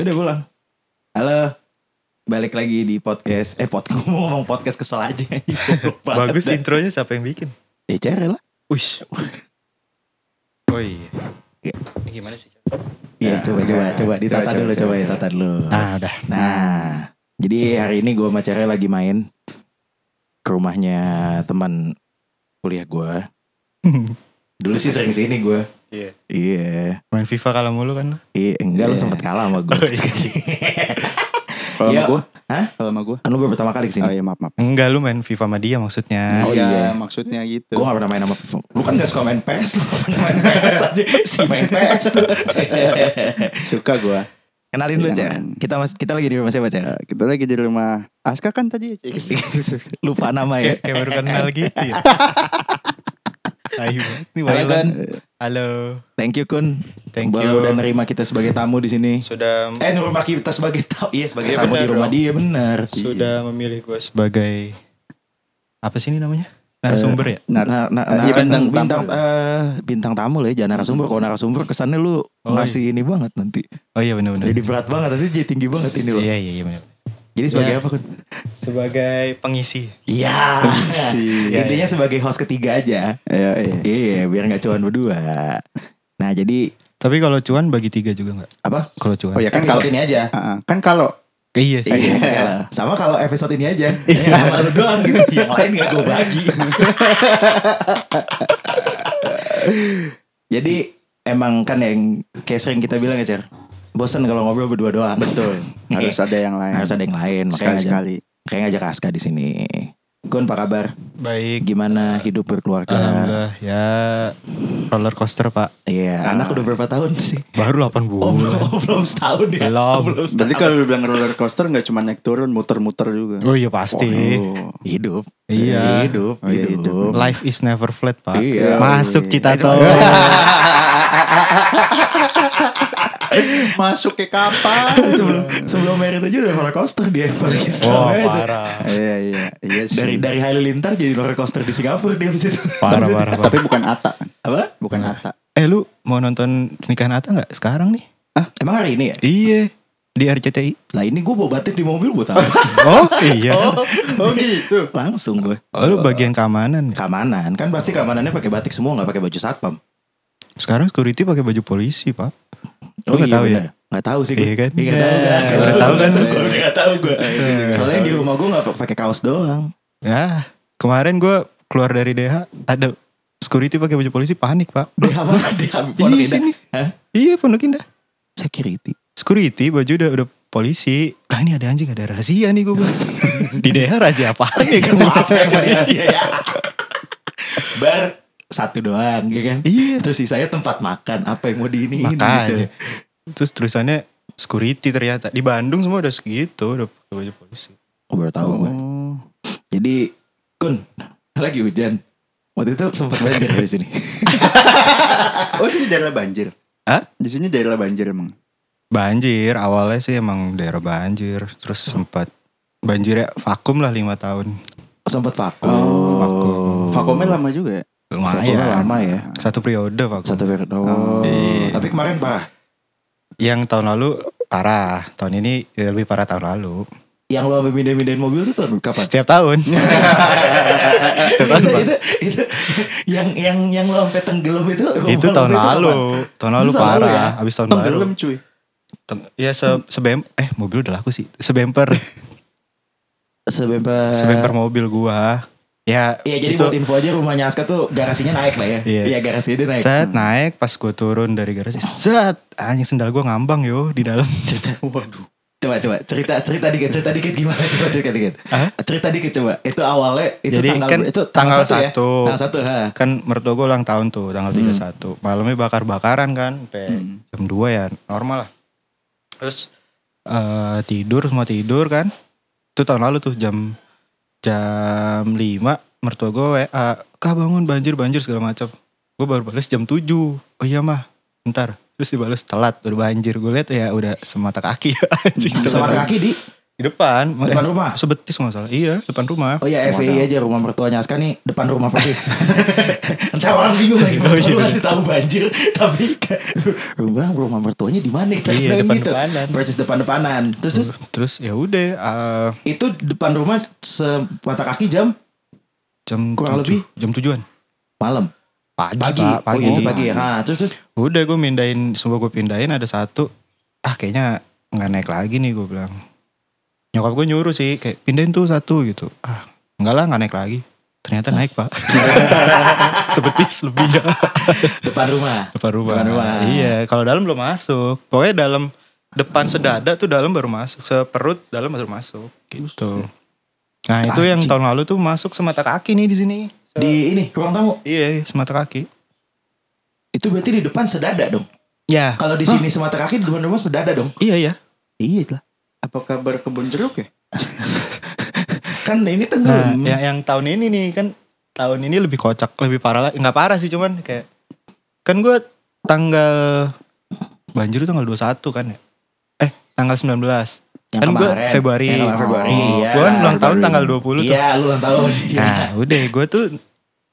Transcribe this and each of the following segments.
Ya udah pulang. Halo. Balik lagi di podcast. Eh podcast ngomong podcast kesel aja. Bagus dah. intronya siapa yang bikin? Ya cari lah. Wih. Oh iya. Iya. Ini gimana sih? Iya Ya, coba coba ya. coba ditata Coba, dulu coba, coba coba, ditata dulu. Nah udah. Nah, jadi hari ini gue sama Cere lagi main ke rumahnya teman kuliah gue. Dulu sih sering sini gue. Iya. Iya. Main FIFA kalah mulu kan? Iya, enggak lu Iya. sempet kalah sama gue. Oh, iya. Kalau Iya. sama gue? Hah? Kalau sama gue? kan lu baru pertama kali Oh ke sini. iya maaf maaf. Enggak lu main FIFA sama dia maksudnya. Oh, iya, iya. maksudnya gitu. Gue gak pernah main sama FIFA. Lu kan gak suka main PS, lu pernah main PS aja. Si main PS tuh. Suka gue. Kenalin lu, Cer. Kita mas, kita lagi di rumah siapa, Cer? kita lagi di rumah Aska kan tadi ya Cik? Lupa nama ya. Kayak baru kenal gitu ya. Ayo banget nih Halo, Wailan. Kun. Halo. Thank you, Kun. Thank Udah- you. Udah nerima kita sebagai tamu di sini. Sudah Eh, nerima kita sebagai tamu. Iya, sebagai Iya, tamu benar di rumah dong. dia, bener. sudah memilih gue sebagai apa sih ini namanya? Narasumber ya? Nar Nah, nah, Eh, nah, iya, bintang, bintang tamu. eh, bintang tamu lah ya, jangan narasumber. Kalau narasumber kesannya lu Oh, masih ini banget nanti. Oh iya benar-benar. Jadi berat banget, nanti jadi tinggi banget ini loh. Iya iya iya benar. Jadi sebagai Iya. apa kan? Sebagai pengisi. Iya. Iya, Intinya sebagai host ketiga aja. Iya iya. Iya, biar nggak cuan berdua. Nah, jadi Tapi kalau cuan bagi tiga juga nggak? apa? Kalau cuan. Oh ya kan kalau ini aja. Ah. kan kalau Iya sih. Iya. Sama kalau episode ini aja. Ya, sama lu doang gitu. Yang lain gak gue bagi. Jadi emang kan yang kayak sering kita bilang ya, Cer. Bosan kalau ngobrol berdua doang. betul harus ada yang lain. Harus ada yang lain. Makanya sekali ngajak, sekali. kayak ngajak Aska di sini. Gun, apa kabar? Baik. Gimana hidup berkeluarga? Alhamdulillah ya roller coaster pak. Iya, Ah. anak udah berapa tahun sih? Baru 8 Oh, belum, bulan. belum setahun ya? Belum. belum setahun. Berarti kalau lu bilang roller coaster nggak cuma naik turun, muter-muter juga. Oh iya pasti. Oh. Hidup. Iya. Hidup. Oh, iya, hidup. Life is never flat pak. Iya. Masuk Iya. Citato. Masuk ke kapan? sebelum sebelum merit aja udah roller coaster dia paling Wah Islamnya itu. parah. Iya iya iya sih. dari dari Halilintar jadi roller coaster di Singapura dia di situ. Parah parah. parah. Tapi bukan Ata, kan? Apa? bukan Ata. Eh lu mau nonton nikahan Ata nggak sekarang nih? Emang hari ini ya? Iya. Di RCTI. Lah ini gue bawa batik di mobil buat apa? Oh iya. oh gitu. Langsung gue. Oh lu bagian keamanan. ya? Keamanan kan pasti keamanannya pakai batik semua nggak pakai baju satpam. Sekarang security pakai baju polisi pak. Oh Lu nggak tahu ya? Nggak tahu sih gue. Iya kan? Iya, tahu. Iya, Nggak nggak tahu kan? gue. Nggak tahu gue. Iya. Soalnya di rumah gue nggak pakai kaos doang. Ya kemarin gue keluar dari DH ada security pakai baju polisi panik pak. Di mana? Di Pondok Iya Indah. sini. Hah? Iya Pondok Indah. Security. Security baju udah udah polisi. Lah ini ada anjing ada rahasia nih gue bilang. Di daerah rahasia apaan ya kan? Maaf ya, ya. Bar satu doang, ya kan? Iya. Terus sisanya tempat makan. Apa yang mau diiniin gitu. Makanya. Terus tulisannya security ternyata di Bandung semua udah segitu udah pakai baju polisi. Oh, baru tahu gue. Oh. Jadi, Kun, lagi hujan. Waktu itu sempat banjir di sini. Oh sini daerah banjir. Hah? Di sini daerah banjir emang. Banjir awalnya sih emang daerah banjir terus sempat banjir ya vakum lah lima tahun sempat vakum. Oh, vakum. Vakumnya lama juga ya. Lumayan lama ya. satu periode vakum Satu periode. Oh. Oh. Iya. Tapi kemarin parah. yang tahun lalu parah tahun ini ya lebih parah tahun lalu Yang lo sampai pindahin-pindahin mobil itu tahun kapan? setiap tahun itu, itu, itu, yang yang yang lo sampai tenggelam itu itu tahun itu lalu kapan? tahun lalu Itu tahun lalu parah ya? abis tahun baru Tenggelam cuy. Ten- ya se sebem eh mobil udah laku sih sebemper Sebemper. sebemper mobil gua ya Iya jadi itu buat info aja rumahnya Aska tuh garasinya naik lah ya. Iya. Iya garasinya dia naik. set naik pas gua turun dari garasi set anjing sendal gua ngambang yo di dalam cerita. Waduh. Coba coba cerita cerita dikit cerita dikit gimana coba cerita dikit. Hah? Cerita dikit coba. Itu awalnya itu Jadi tanggal kan itu tanggal satu ya. satu. Tanggal satu ha. kan mertua gue ulang tahun tuh tanggal Hmm. 31 malamnya bakar-bakaran kan sampai Hmm. jam 2 ya normal lah terus eh, tidur semua tidur kan itu tahun lalu tuh jam jam 5 mertua gue WA kah bangun banjir banjir segala macam. Gue baru balas jam 7 oh iya mah ntar terus dibalas telat udah banjir. Gue lihat ya udah semata kaki. Anjing Sama telat. kaki di Di depan. Depan Eh, rumah. Sebetis nggak salah. Iya, depan rumah. Oh iya FAI aja rumah mertuanya Aska nih depan rumah persis. Entar orang bingung lagi. Oh, iya. Lu masih tahu banjir tapi rumah rumah mertuanya di mana? Kita Iya, bilang depan-depanan. Persis depan-depanan. Terus, terus Terus ya udah eh, itu depan rumah semata kaki jam jam Kurang tujuh- lebih? jam tujuan. malam. Pagi, Pagi. Pak, Oh pagi. iya itu pagi ya. Nah, terus terus Udah gue mindahin, semua gue pindahin ada satu. Ah kayaknya nggak naik lagi nih gue bilang. Nyokap gue nyuruh sih kayak pindahin tuh satu gitu. Ah enggak lah nggak naik lagi. Ternyata naik pak. Sebetis lebih ya. depan rumah. Depan rumah. Depan rumah. Iya kalau dalam belum masuk. Pokoknya dalam depan sedada tuh dalam baru masuk. Seperut dalam baru masuk. Gitu. Nah itu yang tahun lalu tuh masuk semata kaki nih di sini. Di ini ruang tamu. Iya semata kaki. Itu berarti di depan sedada dong. Ya. Kalau di sini semata kaki di depan rumah sedada dong. Iya ya. Iya lah. Apa kabar kebun jeruk ya? Kan ini Nah, tenggelam. yang, yang tahun ini nih kan tahun ini lebih kocak, lebih parah lah. Nggak parah sih cuman kayak kan gue tanggal banjir itu tanggal 21 kan ya. Eh, tanggal 19. Yang kan gue. Februari. Yang Februari. Oh, iya. gue kan ulang tahun tanggal 20 tuh. Iya, lu ulang tahun. Iya. Nah, udah gue tuh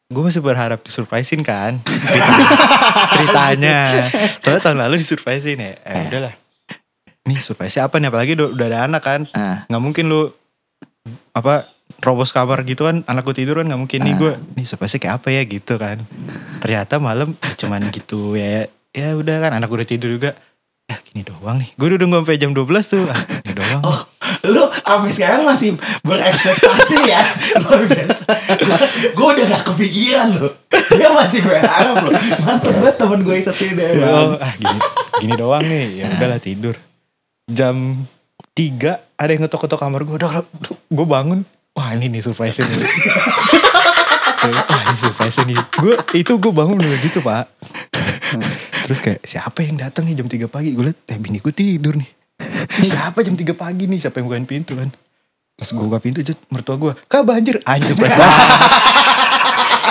gue masih berharap disurprisein kan cerita- ceritanya. Soalnya tahun lalu disurprisein ya. Eh, udahlah. Nih surprise apa nih apalagi udah, ada anak kan. Ah, nggak mungkin lu apa robos kamar gitu kan anakku tidur kan nggak mungkin nih Ah. gue nih surprise kayak apa ya gitu kan ternyata malam cuman gitu ya ya udah kan anak udah tidur juga ya gini doang nih gue udah sampai jam 12 tuh ah, ini doang Oh. lu sampai sekarang masih berekspektasi ya. Luar biasa. Gue udah gak kepikiran loh. Dia masih berharap loh. Mantep banget temen gue itu tidak. oh, ah gini gini doang nih ya udahlah tidur jam 3 ada yang ngetok-ketok kamar gue udah gue bangun. Wah ini nih surprise nih. Wah ini surprise nih. Gue itu gue bangun udah gitu pak. Terus kayak siapa yang datang nih jam 3 pagi? Gue liat eh bini gue tidur nih. Ini siapa jam 3 pagi nih? Siapa yang bukain pintu kan? Pas gue buka pintu jet mertua gue kak banjir. Anjir surprise banget.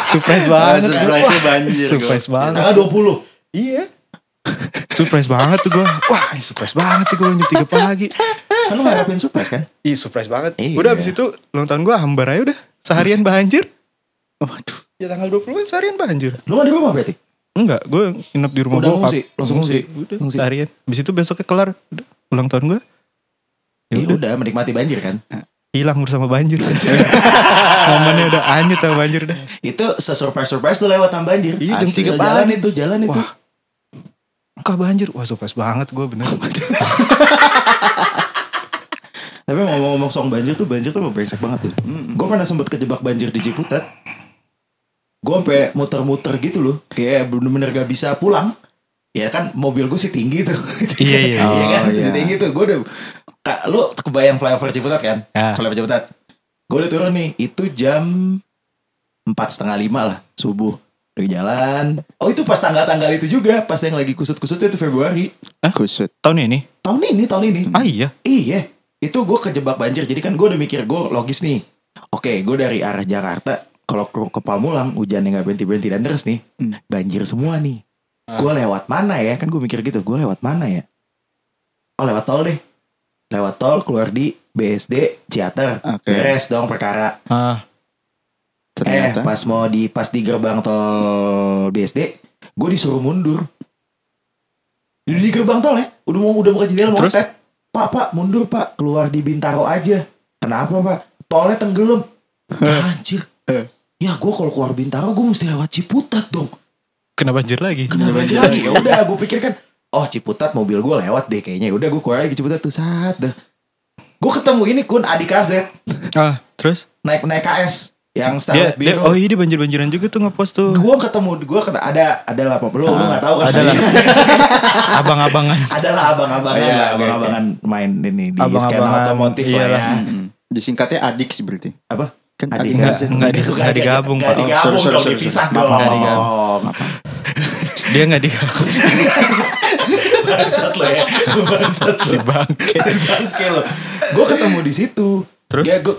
Surprise banget. Ah, surprise-nya banjir, surprise banget. Tanggal 20. Iya. Surprise banget tuh gue. Wah ini surprise banget tuh gue jam 3 pagi. Kan lu ngarepin surprise kan? Ih surprise banget. Iya. Udah abis itu ulang tahun gue hambar aja udah. Seharian banjir. Waduh. Ya tanggal 20 kan seharian banjir. Lu gak di rumah berarti? Enggak, gue nginep di rumah Udah bokap. ngungsi, langsung ngungsi. Udah Ngungsi. seharian. Abis itu besoknya kelar. Udah, ulang tahun gue. Ya Ya udah udah menikmati banjir kan. hilang bersama banjir. Momennya udah anyut sama banjir udah. Itu se-surprise-surprise tuh lewat sama banjir. Iya, jam Asli, 3 jalan pagi. itu, jalan itu. Kak banjir. Wah surprise banget gue bener. Tapi ngomong-ngomong soal banjir tuh, banjir tuh brengsek banget tuh. Mm-mm. Gue pernah sempet kejebak banjir di Ciputat. Gue sampai muter-muter gitu loh. Kayak bener-bener gak bisa pulang. Ya kan mobil gue sih tinggi tuh. Iya, iya. Iya kan, Oh, iya. tinggi tuh. Gue udah, Kak, lu kebayang flyover Ciputat kan? Ya. Flyover Ciputat. Gue udah turun nih. Itu jam empat setengah lima lah subuh. Lagi jalan. Oh itu pas tanggal-tanggal itu juga. Pas yang lagi kusut-kusut itu Februari. Kusut. Tahun ini? Tahun ini, tahun ini. Ah iya. Iya, itu gue kejebak banjir. Jadi kan gue udah mikir gue logis nih. Oke, gue dari arah Jakarta. Kalau ke, ke Pamulang, hujannya nggak berhenti-berhenti dan deras nih. Hmm. Banjir semua nih. Ah. Gue lewat mana ya? Kan gue mikir gitu. Gue lewat mana ya? Oh lewat tol deh. Lewat tol keluar di BSD Ciater. Oke. Beres dong perkara. Ah, Ternyata. Eh pas mau di pas di gerbang tol BSD, gue disuruh mundur. Di, di gerbang tol ya, udah mau udah buka jendela mau Terus? ngetep. Pak pak mundur pak, keluar di Bintaro aja. Kenapa pak? Tolnya tenggelam. Anjir. Ya gue kalau keluar Bintaro gue mesti lewat Ciputat dong. kena banjir lagi. Kena Kena banjir banjir lagi. Ya udah gue pikir kan, oh Ciputat mobil gue lewat deh kayaknya. Ya Udah gue keluar lagi Ciputat tuh saat dah. Gue ketemu ini kun adik KZ Ah, terus? naik naik KS yang Dia, Starlet dia, biru. oh iya dia banjir-banjiran juga tuh ngepost tuh. gue ketemu gue kena ada ada lah apa belum lu nggak tahu kan ada lah. Abang-abangan. adalah abang-abangan Iya, lah, oke, abang-abangan main ini di Abang-abangan, skena otomotif lah iyalah. ya Mm-mm. Disingkatnya adik sih berarti. Apa? Kan Adik adik Enggak, enggak di- enggak digabung, nggak Pak. Oh, digabung sorry, sorry, dipisah sorry. dong. Oh, Dia nggak di bangsat lo ya bangsat si lo bangke. bangke lo gue ketemu di situ Terus? ya gue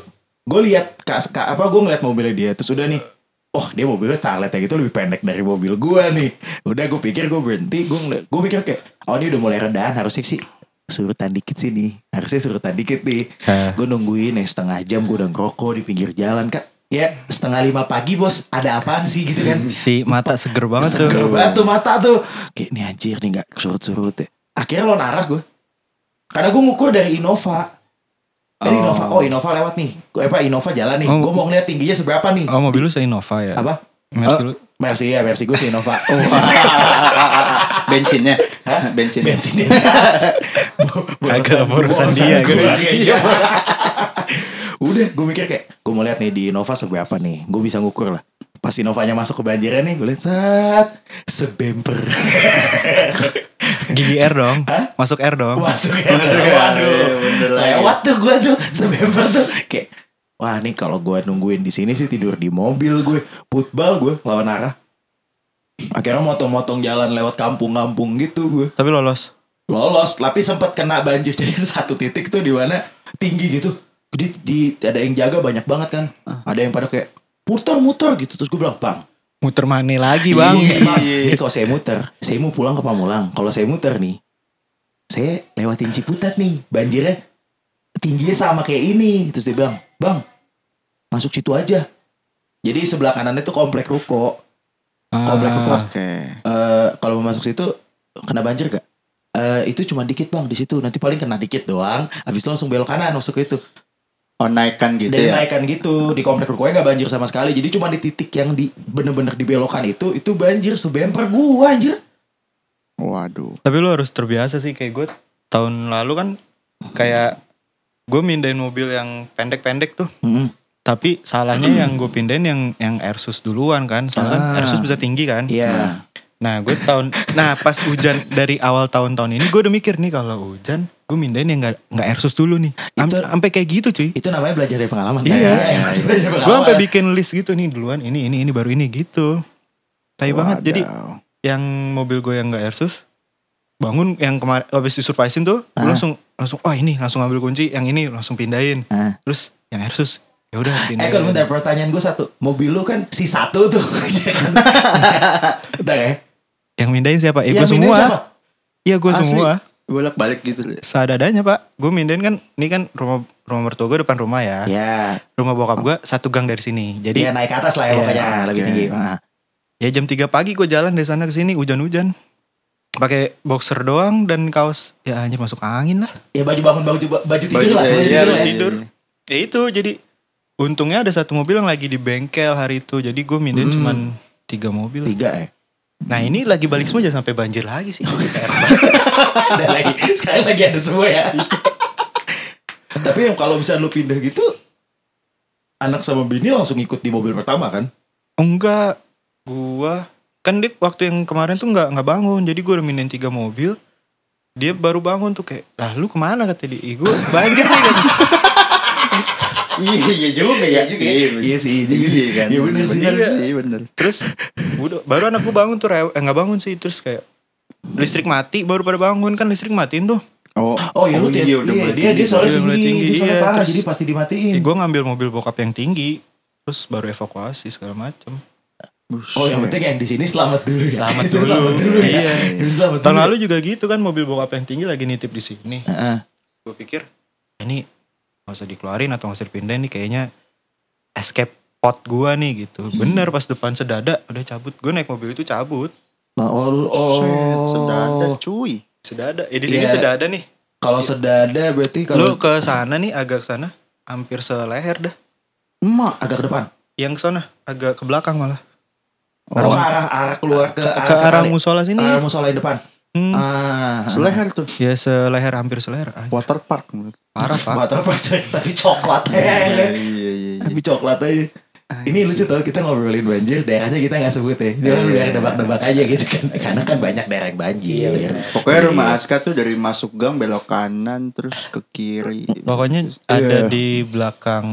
gue lihat kak, kak apa gue ngeliat mobilnya dia terus udah nih Oh dia mobilnya Starlet ya gitu lebih pendek dari mobil gue nih Udah gue pikir gue berhenti Gue ngeliat- gue pikir kayak Oh ini udah mulai redahan harusnya sih surutan dikit sini. Harusnya surutan dikit nih. Gue nungguin ya setengah jam gue udah ngerokok di pinggir jalan kan. Ya setengah lima pagi bos ada apaan sih gitu kan. si mata seger banget tuh. Seger banget tuh mata tuh. Kayak nih anjir nih gak surut-surut ya. Akhirnya lo arah gue. Karena gue ngukur dari Innova. Dari Oh. Innova, oh Innova lewat nih. Gue apa Innova jalan nih. Oh. Gue mau ngeliat tingginya seberapa nih. Oh mobil lu se-Innova ya? Apa? Mercy lu. Mercy ya, Mercy gue sih Innova. Oh, bensinnya Hah? bensin bensinnya. Agak urusan dia, gue. Iya. Udah, gue mikir kayak, gue mau lihat nih di Innova seberapa nih. Gue bisa ngukur lah. Pas Innovanya masuk ke banjiran nih, gue lihat saat sebemper. Gigi R dong. Hah? Masuk R dong. Masuk ya. Iya, Waduh. lagi. Lewat tuh gue tuh sebemper tuh kayak Wah nih kalau gue nungguin di sini sih tidur di mobil gue Putbal gue lawan arah Akhirnya motong-motong jalan lewat kampung-kampung gitu gue Tapi lolos. Lolos tapi sempat kena banjir Jadi satu titik tuh di mana tinggi gitu di, di, Ada yang jaga banyak banget kan Ada yang pada kayak muter-muter gitu Terus gue bilang bang Muter mane lagi bang. Iya, Bang. Ini kalau saya muter, saya mau pulang ke Pamulang. Kalau saya muter nih, saya lewatin Ciputat nih, banjirnya tingginya sama kayak ini. Terus dia bilang, bang, masuk situ aja. Jadi sebelah kanannya tuh komplek ruko. Komplek ruko. Ah, oke Eh, kalau mau masuk situ kena banjir gak? Eh, itu cuma dikit bang di situ. Nanti paling kena dikit doang. Habis itu langsung belok kanan masuk ke itu. Oh naikkan gitu Dan ya naikkan gitu di komplek rukonya nggak banjir sama sekali. Jadi cuma di titik yang di bener-bener dibelokan itu itu banjir sebemper gua anjir. waduh Tapi lu harus terbiasa sih kayak gue tahun lalu kan kayak gue mindahin mobil yang pendek-pendek tuh. Mm-mm. Tapi salahnya yang gue pindahin yang yang Airsus duluan kan. Soalnya kan Ah. Airsus bisa tinggi kan. Iya. Nah gue tahun, nah pas hujan dari awal tahun-tahun ini gue udah mikir nih kalau hujan gue mindahin yang nggak nggak Airsus dulu nih. Sampai kayak gitu cuy. Itu namanya belajar dari pengalaman. Iya. Belajar dari Gue pengalaman. sampai bikin list gitu nih duluan ini ini ini baru ini gitu. Tai banget. Jadi yang mobil gue yang nggak Airsus bangun yang kemarin habis disurprisein tuh gue Ah. langsung langsung wah ini langsung ambil kunci yang ini langsung pindahin Ah. terus yang Airsus ya udah Eh pindahin kalau bentar pertanyaan gue satu. Mobil lu kan si satu tuh. Iya kan? Ya. yang mindahin siapa eh gue semua iya gue semua bolak balik gitu seadanya pak gue mindahin kan ini kan rumah rumah mertua gue depan rumah ya Ya. rumah bokap gue satu gang dari sini jadi naik ke atas lah ya Iya, pokoknya lebih oke. tinggi. Ah. ya jam 3 pagi gue jalan dari sana ke sini hujan-hujan pakai boxer doang dan kaos ya anjir masuk angin lah Ya baju bangun baju baju tidur Baju- lah. Baju iya, tidur iya, ya. tidur. ya itu jadi untungnya ada satu mobil yang lagi di bengkel hari itu jadi gue mindahin Hmm. cuman tiga mobil Tiga ya. nah ini lagi balik semua jangan sampai banjir lagi sih ada lagi. Sekarang lagi ada semua ya. Tapi yang kalau misalnya lu pindah gitu anak sama bini langsung ikut di mobil pertama kan? enggak gua kan dia waktu yang kemarin tuh nggak nggak bangun jadi udah mindahin tiga mobil dia baru bangun tuh kayak lah lu ke mana kata dia gue banjir nih kata iya iya juga ya Iya sih, iya juga sih. iya kan Iya bener sih. bener Iya. sih terus baru anak gue bangun tuh eh nggak bangun sih terus kayak listrik mati baru pada bangun kan listrik matiin tuh oh Oh iya lu iya, iya, udah iya, mulai dia tinggi. dia soalnya tinggi, tinggi, dia soalnya iya. parah Terus- jadi pasti dimatiin. gue ngambil mobil bokap yang tinggi terus baru evakuasi segala macem Oh yang penting yang di sini selamat dulu ya. Selamat dulu. Selamat dulu ya. Iya. Selamat tahun dulu. lalu juga gitu kan mobil bokap yang tinggi lagi nitip di sini Heeh. gue pikir ini nggak usah dikeluarin atau nggak usah dipindahin nih kayaknya escape pot gua nih gitu bener pas depan sedada udah cabut gue naik mobil itu cabut Oh, lu- oh. Set, sedada cuy sedada eh di sini Iya. sedada nih Kalau sedada berarti lu kalau ke sana nih agak ke sana hampir seleher dah emak agak ke depan. yang ke sana agak ke belakang malah Oh, ke arah arah keluar ke, ke arah kali- musola sini arah musola yang depan. Hmm. Ah, seleher tuh ya seleher hampir seleher Ah, water park parah pak apa coy? Tapi coklat iya ya. iya iya iya. Tapi coklat aja. Ini lucu tau kita ngobrolin banjir daerahnya kita nggak sebut ya. Dia Iya. biar nebak-nebak aja gitu kan. Karena kan banyak daerah yang banjir. Iya, Pokoknya rumah Aska tuh dari masuk gang belok kanan terus ke kiri. pokoknya Iya. ada di belakang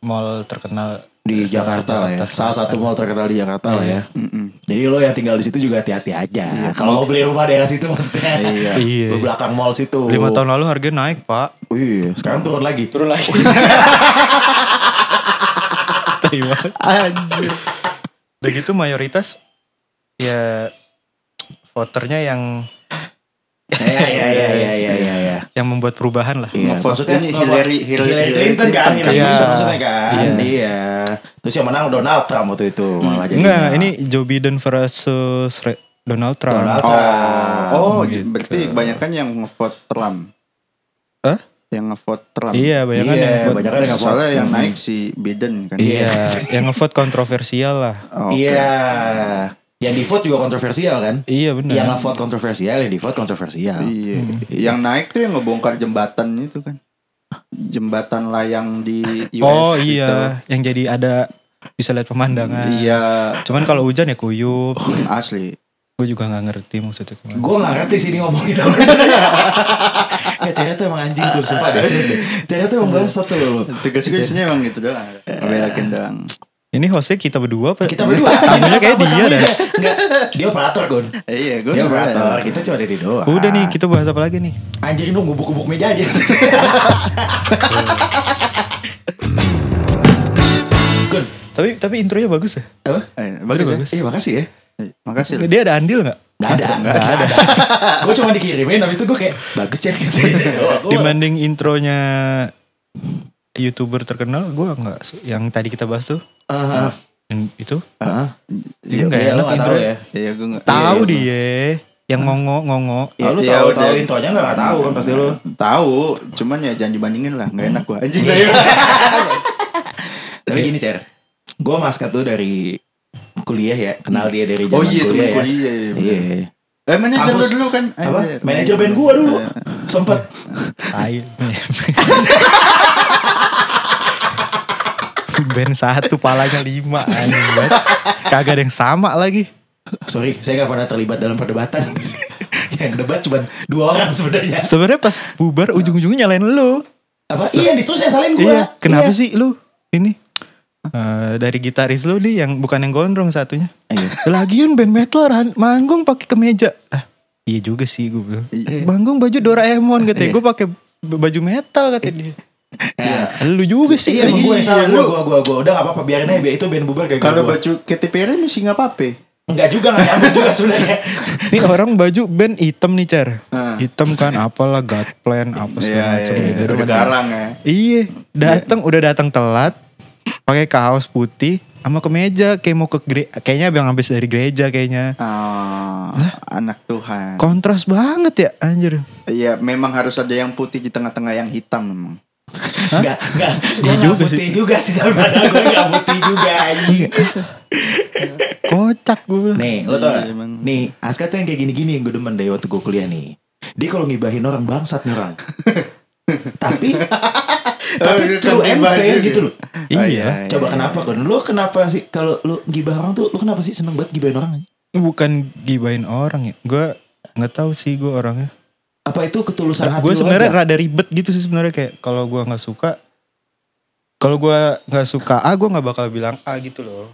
mall terkenal di Jakarta lah ya. Salah satu mall terkenal di Jakarta lah ya. Mm-mm. Jadi lo yang tinggal di situ juga hati-hati aja. Iya. Kalau mau beli rumah daerah situ maksudnya. Iya. iya Di belakang mall situ. lima tahun lalu harganya naik pak Oh iya, sekarang turun lagi. turun lagi terima Anjir. udah gitu mayoritas ya voternya yang Iya iya iya iya iya iya iya. yang membuat perubahan lah. Iya, Ngevote maksudnya Hillary- Hillary, Hillary Clinton kan, Clinton. Hillary Iya. Maksudnya kan. Iya. Iya. Terus yang menang Donald Trump waktu itu malah jadi. Enggak, ini Joe Biden versus Re- Donald Trump. Donald Oh, Trump. oh Gitu. berarti kebanyakan yang ngevote Trump. Hah? Yang ngevote Trump. Iya, banyak kan Iya, yang ngevote. banyak kan yang ngevote. Soalnya yang Hmm. naik si Biden kan. Iya, yang ngevote kontroversial lah. Oh. Iya. Yang di vote juga kontroversial kan? Iya benar. Yang nge-vote kontroversial, yang di vote kontroversial. Iya. Hmm. Yang naik tuh yang ngebongkar jembatan itu kan. Jembatan layang di US Oh itu. iya, yang jadi ada bisa lihat pemandangan. Iya, Cuman kalau hujan ya kuyup. asli. Gue juga nggak ngerti maksudnya ke mana. Gue gak ngerti sih ini ngomongin apa Ya Cera tuh emang anjing tuh Sumpah deh Cera tuh emang tuh lu Tugas gue isinya emang gitu doang. Ngebelakin doang. Ini hostnya kita berdua apa? Kita berdua Tamunya kayak dia dah. Enggak Dia operator Gun iya, gue Dia operator Kita cuma dari doang Udah nih, kita bahas apa lagi nih? Anjir dong gubuk-gubuk meja aja Gun Tapi tapi intronya bagus ya. Apa? Eh, bagus ya. Bagus. Iya makasih ya Makasih. loh. Dia ada andil nggak? Gak ada Nggak ada. Gue cuma dikirimin Habis itu gue kayak Bagus Cera gitu Dibanding intronya youtuber terkenal, gue nggak. Yang tadi kita bahas tuh, Ah, yang itu ah. Iya, nggak Iya lo enak gak tau intro. ya Iya, gue nggak. tahu iya, dia, yang ngongo ngongo. Ya lu Iya, tahu tahu intronya gak tahu kan pasti lu Tahu, cuman ya jangan dibandingin lah, nggak enak gua. Anjing Iya. Tapi gini Cer Gue mas tuh dari kuliah ya Kenal dia dari zaman Oh iya, kuliah ya kuliah. Iya. bener. Iya Eh, manajer lu dulu kan? Apa? Manajer band gua dulu. Iya. Sempet Tai. Band satu palanya lima anjing. Kagak ada yang sama lagi. Sorry saya gak pernah terlibat dalam perdebatan Yang debat cuma dua orang sebenarnya Sebenarnya pas bubar ujung-ujungnya nyalain lu. Apa? Iya di situ saya salin gue Iya, kenapa sih lu ini eh, dari gitaris lu nih yang bukan yang gondrong satunya. Iya. Lagian band metal ran- manggung pakai kemeja. Ah, iya juga sih gue bilang. Iya. Manggung baju Doraemon katanya. Iya. Gue pakai baju metal katanya dia. Iya Lu juga sih. Iya gue yang salah Iya, Gue lu- gue gue gue Udah gak apa-apa Biarin aja Itu band bubar kayak Kalau baju Katy Perry mesti nggak apa-apa. Enggak juga Gak nyambung juga sebenarnya Nih orang baju band hitam nih cer. Nah. Hitam kan apalah God Plan apa Iya, segala iya, macam. iya. gitu. Udah garang ya. Iya, datang udah datang telat, pakai kaos putih sama kemeja kayak mau ke gere- kayaknya abang habis dari gereja kayaknya. Oh, anak Tuhan. Kontras banget ya anjir. Iya, memang harus ada yang putih di tengah-tengah yang hitam memang. Enggak Enggak Gue gak juga putih juga sih Tapi padahal gue gak putih juga anjing. Kocak gue. bilang. Nih lo tau gak? Iya. Nih Aska tuh yang kayak gini-gini Yang gue demen dari waktu gue kuliah nih Dia kalau ngibahin orang bangsat nih orang Tapi Tapi Oh, true kan and fair juga. gitu loh Iya, Coba kenapa kan Lu kenapa sih Kalau lu gibah orang tuh Lu kenapa sih seneng banget gibahin orang bukan gibain orang ya. Gue nggak tahu sih gue orangnya. Apa itu ketulusan hati gue sebenarnya rada ribet gitu sih sebenarnya kayak kalau gue nggak suka, kalau gue nggak suka A, gue nggak bakal bilang A gitu loh.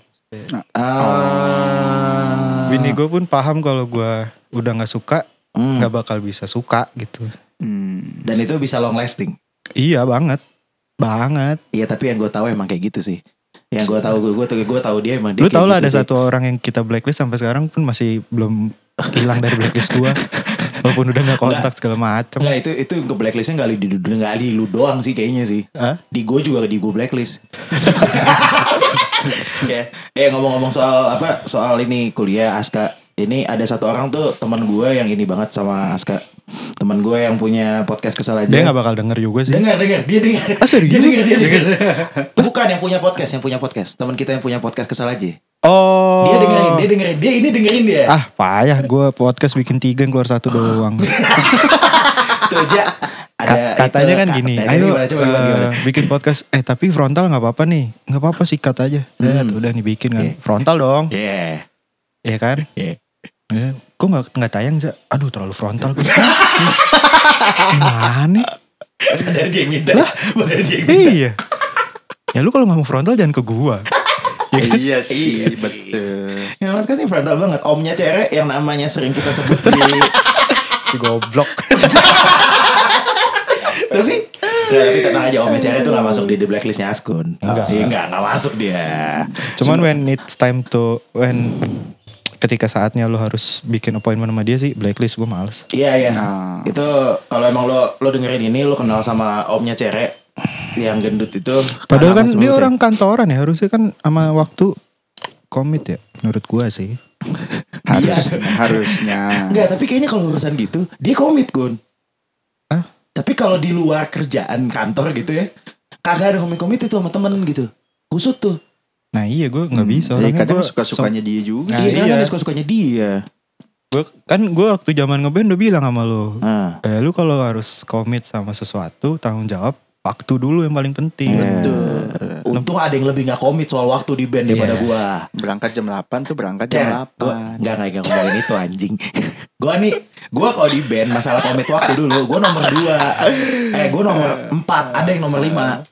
Ah. Bini gue pun paham kalau gue udah nggak suka, Hmm. nggak bakal bisa suka gitu. Hmm. Dan itu bisa long lasting Iya banget, banget. Iya tapi yang gue tahu emang kayak gitu sih Yang gue tahu gue gue tahu gue tahu dia emang dia Lu tau lah gitu ada sih. satu orang yang kita blacklist sampai sekarang pun masih belum hilang dari blacklist gua. Walaupun udah gak kontak segala macem. Enggak itu itu ke blacklistnya nggak di nggak di lu doang sih kayaknya sih Hah? di gue juga di gue blacklist ya eh ngomong-ngomong soal apa soal ini kuliah Aska. Ini ada satu orang tuh teman gue yang ini banget sama Aska. Teman gue yang punya podcast kesal aja. Dia gak bakal denger juga sih. dengar dengar. Dia dengar. Ah, serius? dia dengar dia dengar. Bukan yang punya podcast yang punya podcast. Teman kita yang punya podcast kesal aja. Oh. dia dengerin dia dengerin. Dia ini dengerin dia. Ah payah. Gue podcast bikin tiga yang keluar satu doang. tuh aja ada Ka- katanya itu, kan gini, katanya ayo gimana, coba gimana, eh, gimana? bikin podcast. Eh tapi frontal nggak apa-apa nih, nggak apa-apa sih cut aja. Hmm. udah nih bikin kan, Iya. frontal dong, yeah ya kan? Iya. Ya, kok nggak nggak tayang za? Aduh terlalu frontal. gue. Gimana? Padahal dia yang minta Padahal dia yang minta Iya. Ya lu kalau nggak mau frontal jangan ke gua. Iya sih, Iya sih. betul. Ya mas kan ini frontal banget Omnya cere yang namanya sering kita sebut di Si goblok. Tapi ya, tapi tenang aja Omnya cere tuh gak masuk di the blacklistnya Askun Enggak. Iya enggak, gak masuk dia Cuman when it's time to when ketika saatnya lo harus bikin appointment sama dia sih blacklist gue males. Iya iya. Nah, Itu kalau emang lo lo dengerin ini lo kenal sama omnya cere yang gendut itu. Padahal kan dia sebelumnya? orang kantoran ya harusnya kan sama waktu komit ya menurut gua sih. harusnya, harusnya. Enggak, tapi kayaknya kalau urusan gitu dia komit Gun. Tapi kalau di luar kerjaan kantor gitu ya, kagak ada komit-komit itu sama temen gitu. Kusut tuh. Nah iya gue nggak Hmm, bisa. ya, orangnya kadang suka-sukanya dia juga. Nah, iya, iya. kan dia suka-sukanya dia. Gua, kan gue waktu zaman ngeband udah bilang sama lo. Nah, Eh lu kalau harus komit sama sesuatu tanggung jawab waktu dulu yang paling penting. Betul. Untung ada yang lebih gak komit soal waktu di band daripada Iya. gua. Berangkat jam 8 tuh berangkat jam gua 8. enggak enggak enggak ngomongin itu anjing. gua nih, gua kalau di band masalah komit waktu dulu, gua nomor 2. Eh, gua nomor 4, ada yang nomor 5.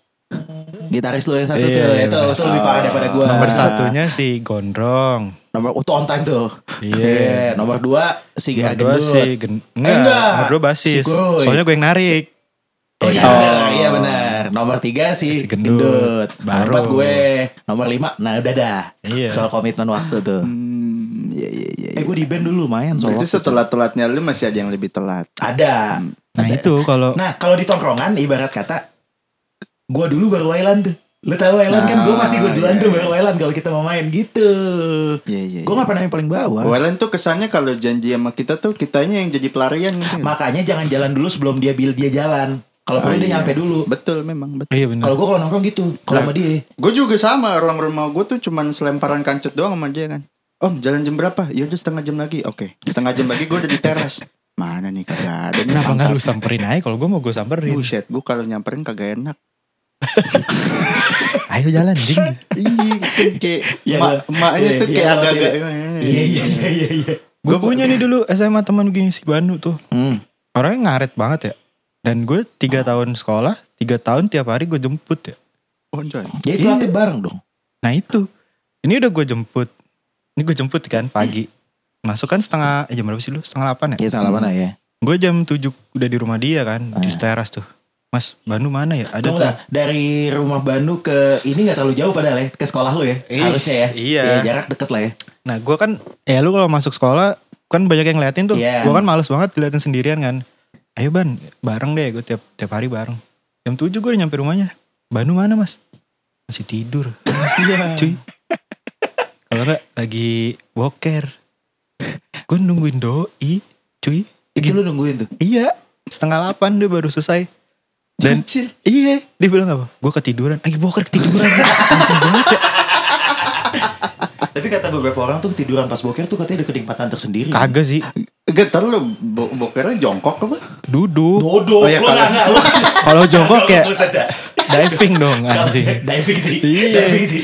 Gitaris lu yang satu Iya, tuh, iya, itu, benar. itu lebih parah daripada gua. Nomor satunya si Gondrong. nomor itu on time tuh. Iya. Iya, nomor 2 si Nomor gendut. dua si gen enggak, enggak. nomor dua basis. Si. Soalnya gue yang narik. Oh iya, Oh. benar, iya benar. Nomor 3 si, Si gendut. gendut. Nomor Baru. 4 gue. Nomor 5, nah udah dah. Iya. Soal komitmen waktu tuh. Hmm, iya iya iya. Eh gue di band dulu lumayan soal Berarti waktu tuh. setelah-telatnya lu masih ada yang lebih telat. Ada. Nah itu kalau Nah kalau di tongkrongan ibarat kata Gue dulu baru Wailan tuh Lu tahu Wailan kan gue Ah, pasti gue duluan iya, tuh iya. baru Wailan kalau kita mau main gitu Iya iya. Gue gak pernah yang paling bawah Walen tuh kesannya kalau janji sama kita tuh kitanya yang jadi pelarian gitu. Makanya jangan jalan dulu sebelum dia bil dia jalan Kalau Oh, perlu dia iya. nyampe dulu Betul memang betul. iya benar. Kalau gue kalau nongkrong gitu Kalau Nah. sama dia Gue juga sama orang rumah gue tuh cuman selemparan kancut doang sama dia kan. Om jalan jam berapa? Ya udah setengah jam lagi. Oke setengah jam lagi gue udah di teras. Mana nih kagak ada nih. Kenapa nggak lu samperin aja? Kalau gue mau gue samperin. Buset, gue kalau nyamperin kagak enak. Ayo jalan, ding. Iya, kan kayak Iya, iya. emaknya Iya, tuh iya, kayak iya, agak-agak. Iya iya iya iya iya Gue punya nih dulu SMA teman gini si Banu tuh. hmm. Orangnya ngaret banget ya. Dan gue tiga tahun sekolah, tiga tahun tiap hari gue jemput ya. Oh, coy. Ya itu Iya. latih bareng dong Nah itu, ini udah gue jemput. Ini gue jemput kan pagi. Masuk kan setengah, eh, jam berapa sih lu? Setengah delapan ya? Ya salah mana ya Gue jam tujuh udah di rumah dia kan, di Ah. teras tuh. Mas, Banu mana ya? Ada Tunggu tuh. dari rumah Bandung ke ini gak terlalu jauh padahal ya ke sekolah lu ya Ih, harusnya ya iya. Ya, jarak deket lah ya Nah gue kan, ya lu kalau masuk sekolah kan banyak yang ngeliatin tuh. Iya. Gue kan males banget ngeliatin sendirian kan. Ayo ban, bareng deh gue tiap tiap hari bareng. Jam 7 gue udah nyampe rumahnya. Banu mana mas? Masih tidur. Iya Cuy. Kalau enggak lagi boker. Gue nungguin doi. Cuy. Itu lu nungguin tuh Iya. Setengah delapan dia baru selesai. Dan iya dia bilang apa? Gue ketiduran. Lagi boker ketiduran. Langsung banget ya. Tapi kata beberapa orang tuh ketiduran pas boker tuh katanya ada kenikmatan tersendiri. Kagak sih. Gak tau lu bo bokernya jongkok apa? Duduk. Bodoh, Oh, iya, lu kalau-. Kalau jongkok kayak diving dong Kalau anjing. diving sih, Iya. diving sih.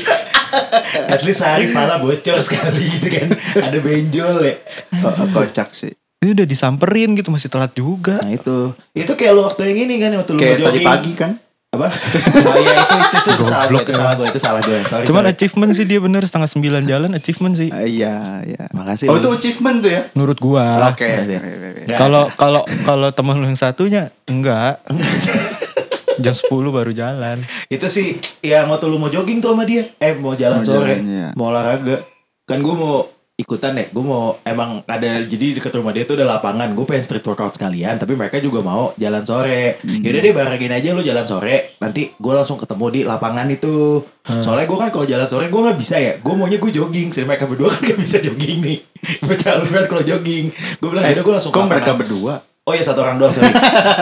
At least sehari pala bocor sekali gitu kan. Ada benjol ya. Ko- Kocak sih. Ini udah disamperin gitu masih telat juga. Nah itu, itu kayak lu waktu yang ini kan waktu lu Kayak tadi pagi kan. Apa? Oh iya itu itu, itu, salah gue, Goblok itu salah gue, itu salah gue. Sorry, Cuman sorry. achievement sih dia bener setengah sembilan jalan achievement sih. Ah, Iya, iya. Makasih. Oh lu. itu achievement tuh ya? Menurut gua. Oke. Kalau kalau kalau teman lu yang satunya enggak. Jam 10 baru jalan. itu sih yang waktu lu mau jogging tuh sama dia. Eh mau jalan Mau sore, jalan, iya. mau olahraga. Kan gue mau ikutan ya, gue mau emang ada jadi dekat rumah dia tuh ada lapangan. Gue pengen street workout sekalian, tapi mereka juga mau jalan sore. Hmm. Yaudah deh barengin aja lu jalan sore, nanti gue langsung ketemu di lapangan itu. Hmm. Soalnya gue kan kalau jalan sore gue nggak bisa ya, gue maunya gue jogging. Sedangkan mereka berdua kan gak bisa jogging nih. Gue terlalu berat kalau jogging. Gue bilang yaudah gue langsung Kok mereka berdua? Oh iya satu orang doang sorry.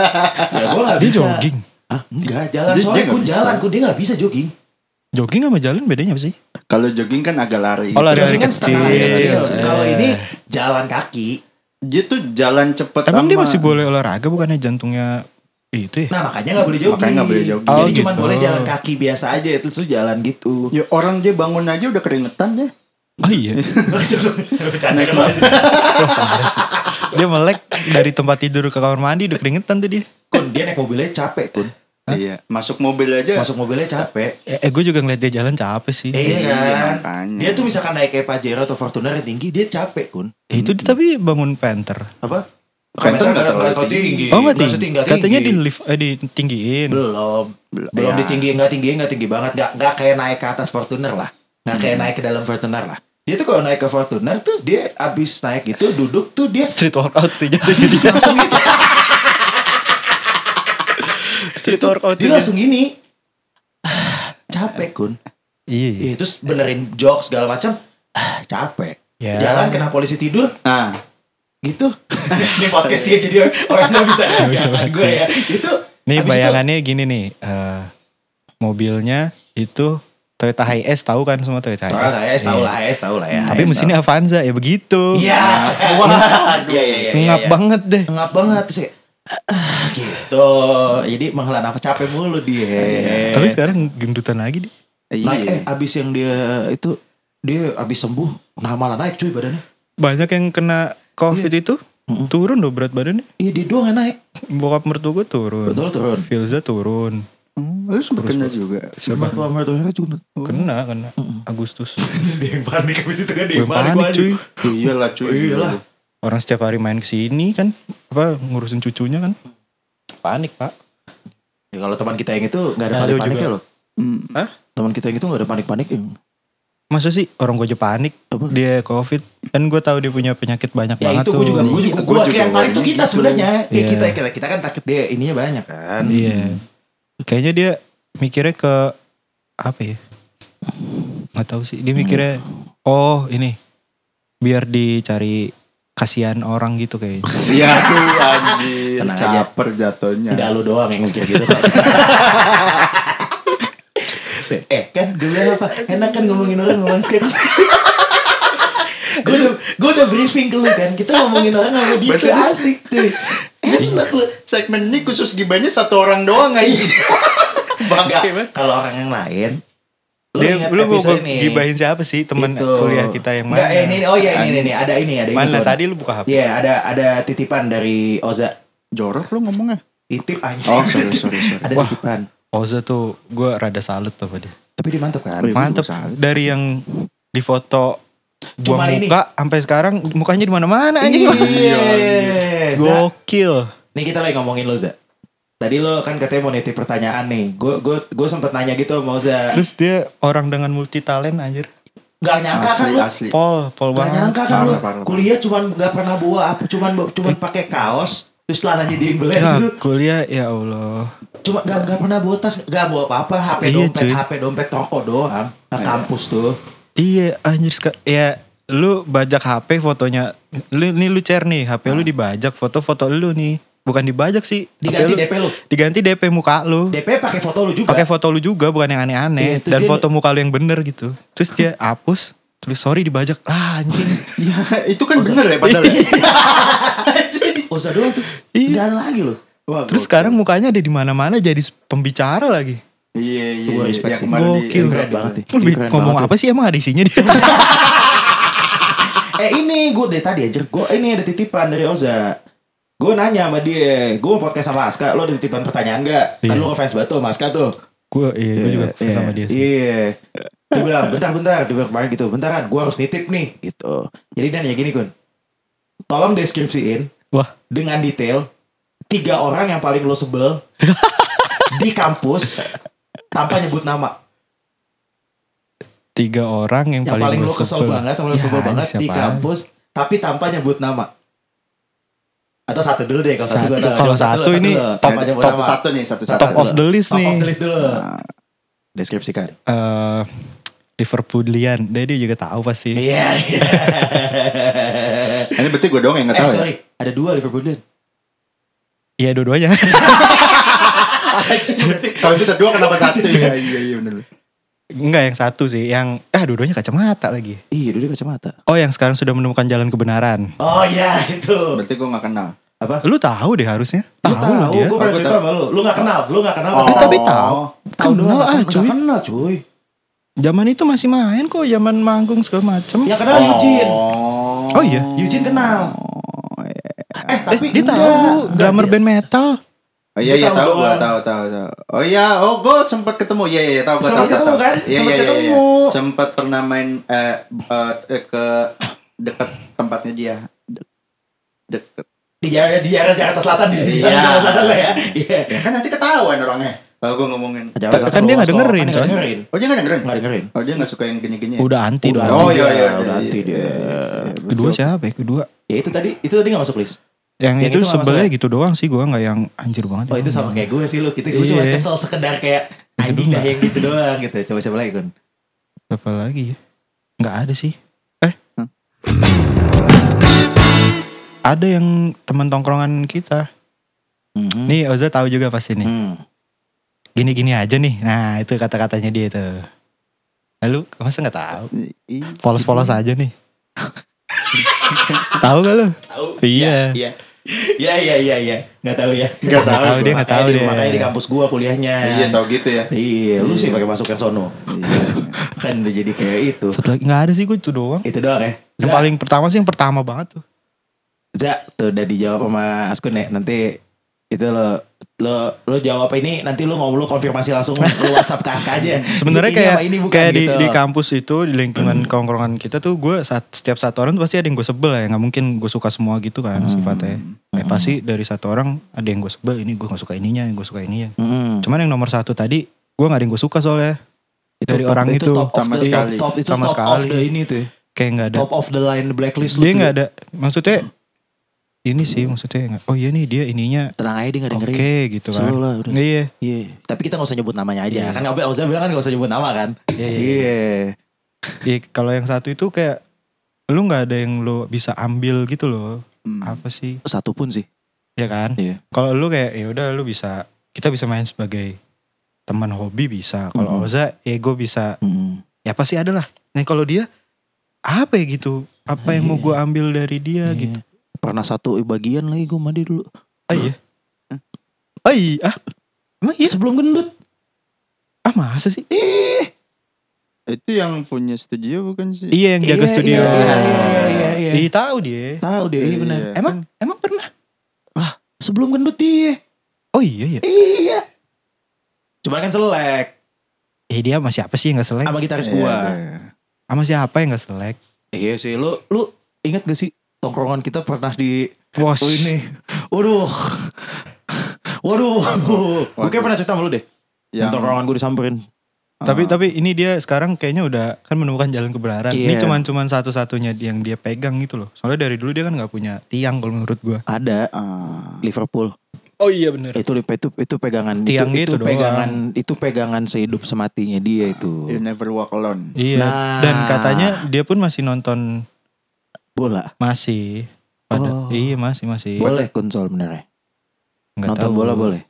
ya, gue gak Dia bisa. jogging. Ah, enggak, jalan Dia- sore dia nggak bisa. jalan, kun dia gak bisa jogging. Jogging sama jalan bedanya apa sih? Kalau jogging kan agak lari. Oh, lari. Jogging kan setengah hari kecil. kecil. Eh. Kalau ini jalan kaki. Dia tuh jalan cepet Emang dia sama- masih boleh olahraga bukannya jantungnya itu ya? Nah makanya gak boleh jogging. Makanya nggak boleh jogging. Jadi Oh, cuma gitu. boleh jalan kaki biasa aja. Itu tuh jalan gitu. Ya orang dia bangun aja udah keringetan deh. Oh iya. Bercanda kan. Dia melek dari tempat tidur ke kamar mandi udah keringetan tuh dia. Kun dia naik mobilnya capek kun. Iya, masuk mobil aja. Masuk mobilnya capek. Eh, eh gue juga ngeliat dia jalan capek sih. Eh, iya kan. makanya. Dia tuh misalkan naik kayak Pajero atau Fortuner yang tinggi dia capek kun. Eh, itu dia tapi bangun panther. Apa? Phantom nggak terlalu Nggak tinggi. Oh nggak tinggi. setinggi, nggak Katanya di tinggi. lift eh ditinggiin. belum Belum, belum ya. ditinggi nggak tinggi nggak tinggi banget nggak nggak kayak naik ke atas Fortuner lah nggak kayak Hmm. naik ke dalam Fortuner lah Dia tuh kalau naik ke Fortuner tuh dia abis naik itu duduk tuh dia Street workout tuh jatuh jadi langsung gitu. Itu, workout dia tuh. langsung gini. "Ah, capek kun. Iya. iya. Iya, terus benerin jokes segala macam. Ah, capek. Ya. Jalan kena polisi tidur Nah, gitu. Ini podcast sih jadi orang nggak bisa ngangkat gue ya. Itu Nih bayangannya gini nih. eh, mobilnya itu Toyota Hiace tahu kan semua Toyota Hiace. lah, HS tahu Iya. lah, HS tahu lah ya. Tapi HS mesinnya Avanza ya begitu. Iya. Wah, iya iya iya. Ngap iya. banget deh. Ngap banget ah, gitu. Jadi menghela nafas capek mulu dia. Tapi sekarang gendutan lagi deh. naik eh iya. abis yang dia itu dia abis sembuh nah malah naik cuy badannya. Banyak yang kena COVID itu Mm-mm. turun loh berat badannya. Iya dia doang yang naik. Bokap mertua gue turun. Betul turun. Filza turun. Hmm, lu sempet kena juga. Siapa? Mertua mertuanya juga. Kena, kena. Mm-mm. Agustus. Terus dia yang panik abis itu kan dia yang panik, panik panik. cuy. Iyalah cuy. Iyalah. Orang setiap hari main ke sini kan apa ngurusin cucunya kan. Panik, Pak. Ya, kalau teman kita yang itu nggak ada Ada panik-paniknya juga. loh. Hmm. Teman kita yang itu nggak ada panik-panik ya. Masa sih orang gue aja panik Apa? dia covid kan gue tahu dia punya penyakit banyak Ya banget itu tuh gue juga, gue Iya, juga, gua gue juga yang panik tuh kita gitu. sebenarnya. Ya, Iya. kita, kita, kita kan takut dia ininya banyak kan. iya kayaknya dia mikirnya ke apa ya nggak tahu sih dia mikirnya oh ini biar dicari kasihan orang gitu kayaknya Iya tuh anjir. Tenang aja. Caper jatuhnya. Enggak lu doang yang mikir gitu. eh kan gue bilang apa? Enak kan ngomongin orang ngomong sekarang. gue udah gue udah briefing ke lu kan. Kita ngomongin orang sama dia tuh asik tuh. Enak lu. Segmen ini khusus gibahnya satu orang doang aja. Banget. kalau orang yang lain lu dia ingat lu mau episode ini. gibahin siapa sih teman kuliah kita yang mana Enggak, eh, ini oh iya ini, ini, ini ada ini ada ini. mana tadi lu buka HP Iya, ada ada titipan dari Oza. Jorok lu ngomongnya. Titip anjing. Oh sorry sorry sorry. ada Wah. titipan. Oza tuh gue rada salut tuh dia Tapi dia mantep kan? Iya. mantep dari yang di foto Cuman ini. muka sampai sekarang mukanya di mana-mana anjing Iya. Za, gokil Nih kita lagi ngomongin lo Za. Tadi lo kan katanya mau nitip pertanyaan nih. Gue gue gue sempet nanya gitu sama Oza. terus dia orang dengan multi talent anjir Gak nyangka kan Asli lo. asli. Pol Pol Gak banget nyangka kan lo. Parah, parah, Kuliah cuman gak pernah bawa apa. Cuman cuman pakai kaos. Terus celananya diembelet ya gitu. kuliah ya Allah Cuma gak, gak pernah bawa tas. Gak bawa apa-apa. HP Iya, dompet. cuy. HP dompet toko doang. Ke Iya. kampus tuh. iya anjir ya lu bajak HP fotonya lu nih lu share nih HP lu dibajak foto-foto lu nih bukan dibajak sih Diganti lu- DP lu. diganti DP muka lu DP pakai foto lu juga. pakai foto lu juga bukan yang Iya, aneh-aneh itu dan dia- foto muka lu yang bener gitu terus dia hapus tulis sorry dibajak ah anjing Ya itu kan bener ya padahal ya. Oza doang tuh. Iya. Gak ada lagi loh. Wah, terus gokil. sekarang mukanya ada di mana-mana jadi pembicara lagi Iya iya. Gua iya, respect yang sih. Gokil. Keren banget lebih ngomong banget apa sih emang ada isinya dia Eh ini gue dari tadi aja gue ini ada titipan dari Oza. Gue nanya sama dia, gue mau podcast sama Aska, lo ada titipan pertanyaan gak? Kan Iya. lo ngefans banget tuh sama Aska tuh. gue iya gue juga Iya, sama dia sih Iya. Dia bilang, bentar-bentar, dia bilang kemarin gitu, bentaran, gue harus nitip nih, gitu. Jadi dia nanya gini, Kun. Tolong deskripsiin Wah. dengan detail tiga orang yang paling lo sebel di kampus tanpa nyebut nama. tiga orang yang, Yang paling, lo kesel sebel. banget, paling lo Ya, sebel banget di kampus, tapi tanpa nyebut nama. Atau satu dulu deh, kalau satu, Satu. Kalau satu dulu, ini dulu. top- Tanpa nyebut Satu satu nih satu satu. top of the list Top nih of the list dulu. Nah, Deskripsikan. Eh, Liverpoolian dia juga tahu pasti Iya. iya. Ini berarti gue doang yang eh nggak tahu ya. sorry, ada dua Liverpoolian. iya dua-duanya Kalau bisa dua kenapa satu ya? Iya iya benar. Enggak yang satu sih yang ah dua-duanya kacamata lagi Iya, dua kacamata. oh yang sekarang sudah menemukan jalan kebenaran Oh iya, itu. Berarti gue nggak kenal. lu tahu deh harusnya Lu tahu lah tahu, dia gue pernah cerita sama lu. Lu gak kenal, lu gak kenal. Oh. tapi tahu. tapi tahu. Tahu Kenal doang, ah, cuy. kenal cuy. zaman itu masih main kok zaman manggung segala macem Yang kenal Eugene. Oh, iya? Eugene kenal. Oh, iya. Eh, tapi dia enggak. tahu drummer band metal Oh iya iya tahu doang. tahu tahu tahu. Oh iya, oh gue sempat ketemu. Iya iya iya, tahu gue Sempat tahu ketemu tahu. kan? Iya Sempat iya iya. iya. ketemu. Sempat pernah main eh, eh, eh, ke dekat tempatnya dia. De- Deket. Di Jakarta, di Jakarta, Jakarta Selatan di Iya. Jakarta Selatan lah ya. Iya. Ya kan nanti ketahuan orangnya. Oh, gue ngomongin. Jangan Kan dia nggak dengerin, kan nggak dengerin. Oh dia nggak dengerin? Nggak dengerin. Oh dia nggak suka yang gini-gini. ya? Udah anti Udah. Oh anti iya dia, iya. udah iya, anti iya, dia. iya, iya. Kedua siapa ya? Kedua. Ya itu tadi, itu tadi gak masuk list. Yang, Yang itu itu sebelnya masuk gitu doang sih gue nggak yang anjir banget. Oh itu sama kayak gue sih lu. Kita gue cuma Iya. kesel sekedar kayak anjing dah yang gitu doang gitu. Coba siapa lagi Kun? Apa lagi ya? Nggak ada sih. Eh. Hah? Ada yang teman tongkrongan kita. Hmm. Nih Oza tahu juga pasti nih. Hmm. Gini-gini aja nih. Nah itu kata-katanya dia tuh. Lalu masa nggak tahu? Polos-polos aja nih. tahu gak lu? Tahu? Iya. Iya. Iya iya iya iya. Enggak tahu ya. Nggak tahu, Tahu dia nggak tahu dia. Makanya di kampus gua kuliahnya. Iya tau gitu ya. Iya, lu sih Iya. pakai masukan sono. Iya. Kan udah jadi kayak itu. Satu lagi nggak ada sih gue itu doang. Itu doang ya. Yang paling pertama sih yang pertama banget tuh. Za, tuh udah dijawab sama Askun ya. Nanti itu lo lo lo jawab ini nanti lo ngomong lo konfirmasi langsung lo WhatsApp ke Aska aja. Sebenarnya kayak apa ini bukan kayak di, gitu. di kampus itu di lingkungan kongkrongan kita tuh gue saat setiap satu orang tuh pasti ada yang gue sebel ya nggak mungkin gue suka semua gitu kan Hmm. sifatnya. Eh Hmm. pasti dari satu orang ada yang gue sebel ini gue nggak suka ininya yang gue suka ininya. Mm-mm. Cuman yang nomor satu tadi gue nggak ada yang gue suka soalnya Itu dari top- orang itu. top of Sama the- sekali. top itu Sama top of sekali. the ini tuh ya. kayak nggak ada. top of the line blacklist lu Dia nggak ada maksudnya ini sih maksudnya oh iya nih dia ininya tenang aja dia nggak oke dengerin gitu kan. Slow lah udah Iya. iya tapi kita nggak usah nyebut namanya aja Iya. kan Obe Oza bilang kan nggak usah nyebut nama kan Iya, iya. iya Iya, kalau yang satu itu kayak lu nggak ada yang lu bisa ambil gitu loh. Hmm. Apa sih? satu pun sih Ya kan? Iya. Kalau lu kayak ya udah lu bisa kita bisa main sebagai teman hobi bisa. Kalau Mhm. Oza ya gue bisa Mm. ya pasti ada lah. Nah kalau dia apa ya gitu? Apa yang mau Iya. gue ambil dari dia Iya. gitu? Pernah satu bagian lagi gue mandi dulu Ah iya. Ah iya. Ah, emang iya? sebelum gendut Ah masa sih? ih Itu yang punya studio bukan sih? Iya yang jaga Iya, studio. iya, iya, iya, iya, iya. Ih, tahu dia. tahu deh iya benar Iya. Emang emang pernah? sebelum gendut dia Oh iya iya. iya cuman kan selek Eh dia sama siapa sih yang gak selek? sama gitaris Iya, gua iya. Sama siapa yang gak selek? iya sih lu lu inget gak sih tongkrongan kita pernah di Bos. oh ini waduh waduh gue kayak pernah cerita sama lu deh yang Yang tongkrongan gue disamperin Tapi Ah. tapi ini dia sekarang kayaknya udah kan menemukan jalan kebenaran. Ini Iya. cuman cuman satu-satunya yang dia pegang gitu loh. Soalnya dari dulu dia kan nggak punya tiang kalau menurut gua. ada Ah. Liverpool Oh iya bener. itu itu itu pegangan Tiang itu, gitu itu doang. pegangan itu pegangan sehidup sematinya dia itu You never walk alone. Iya. Nah. Dan katanya dia pun masih nonton bola masih. Pada, Oh. Iya masih masih. boleh konsol bener Nggak nonton tahu. bola boleh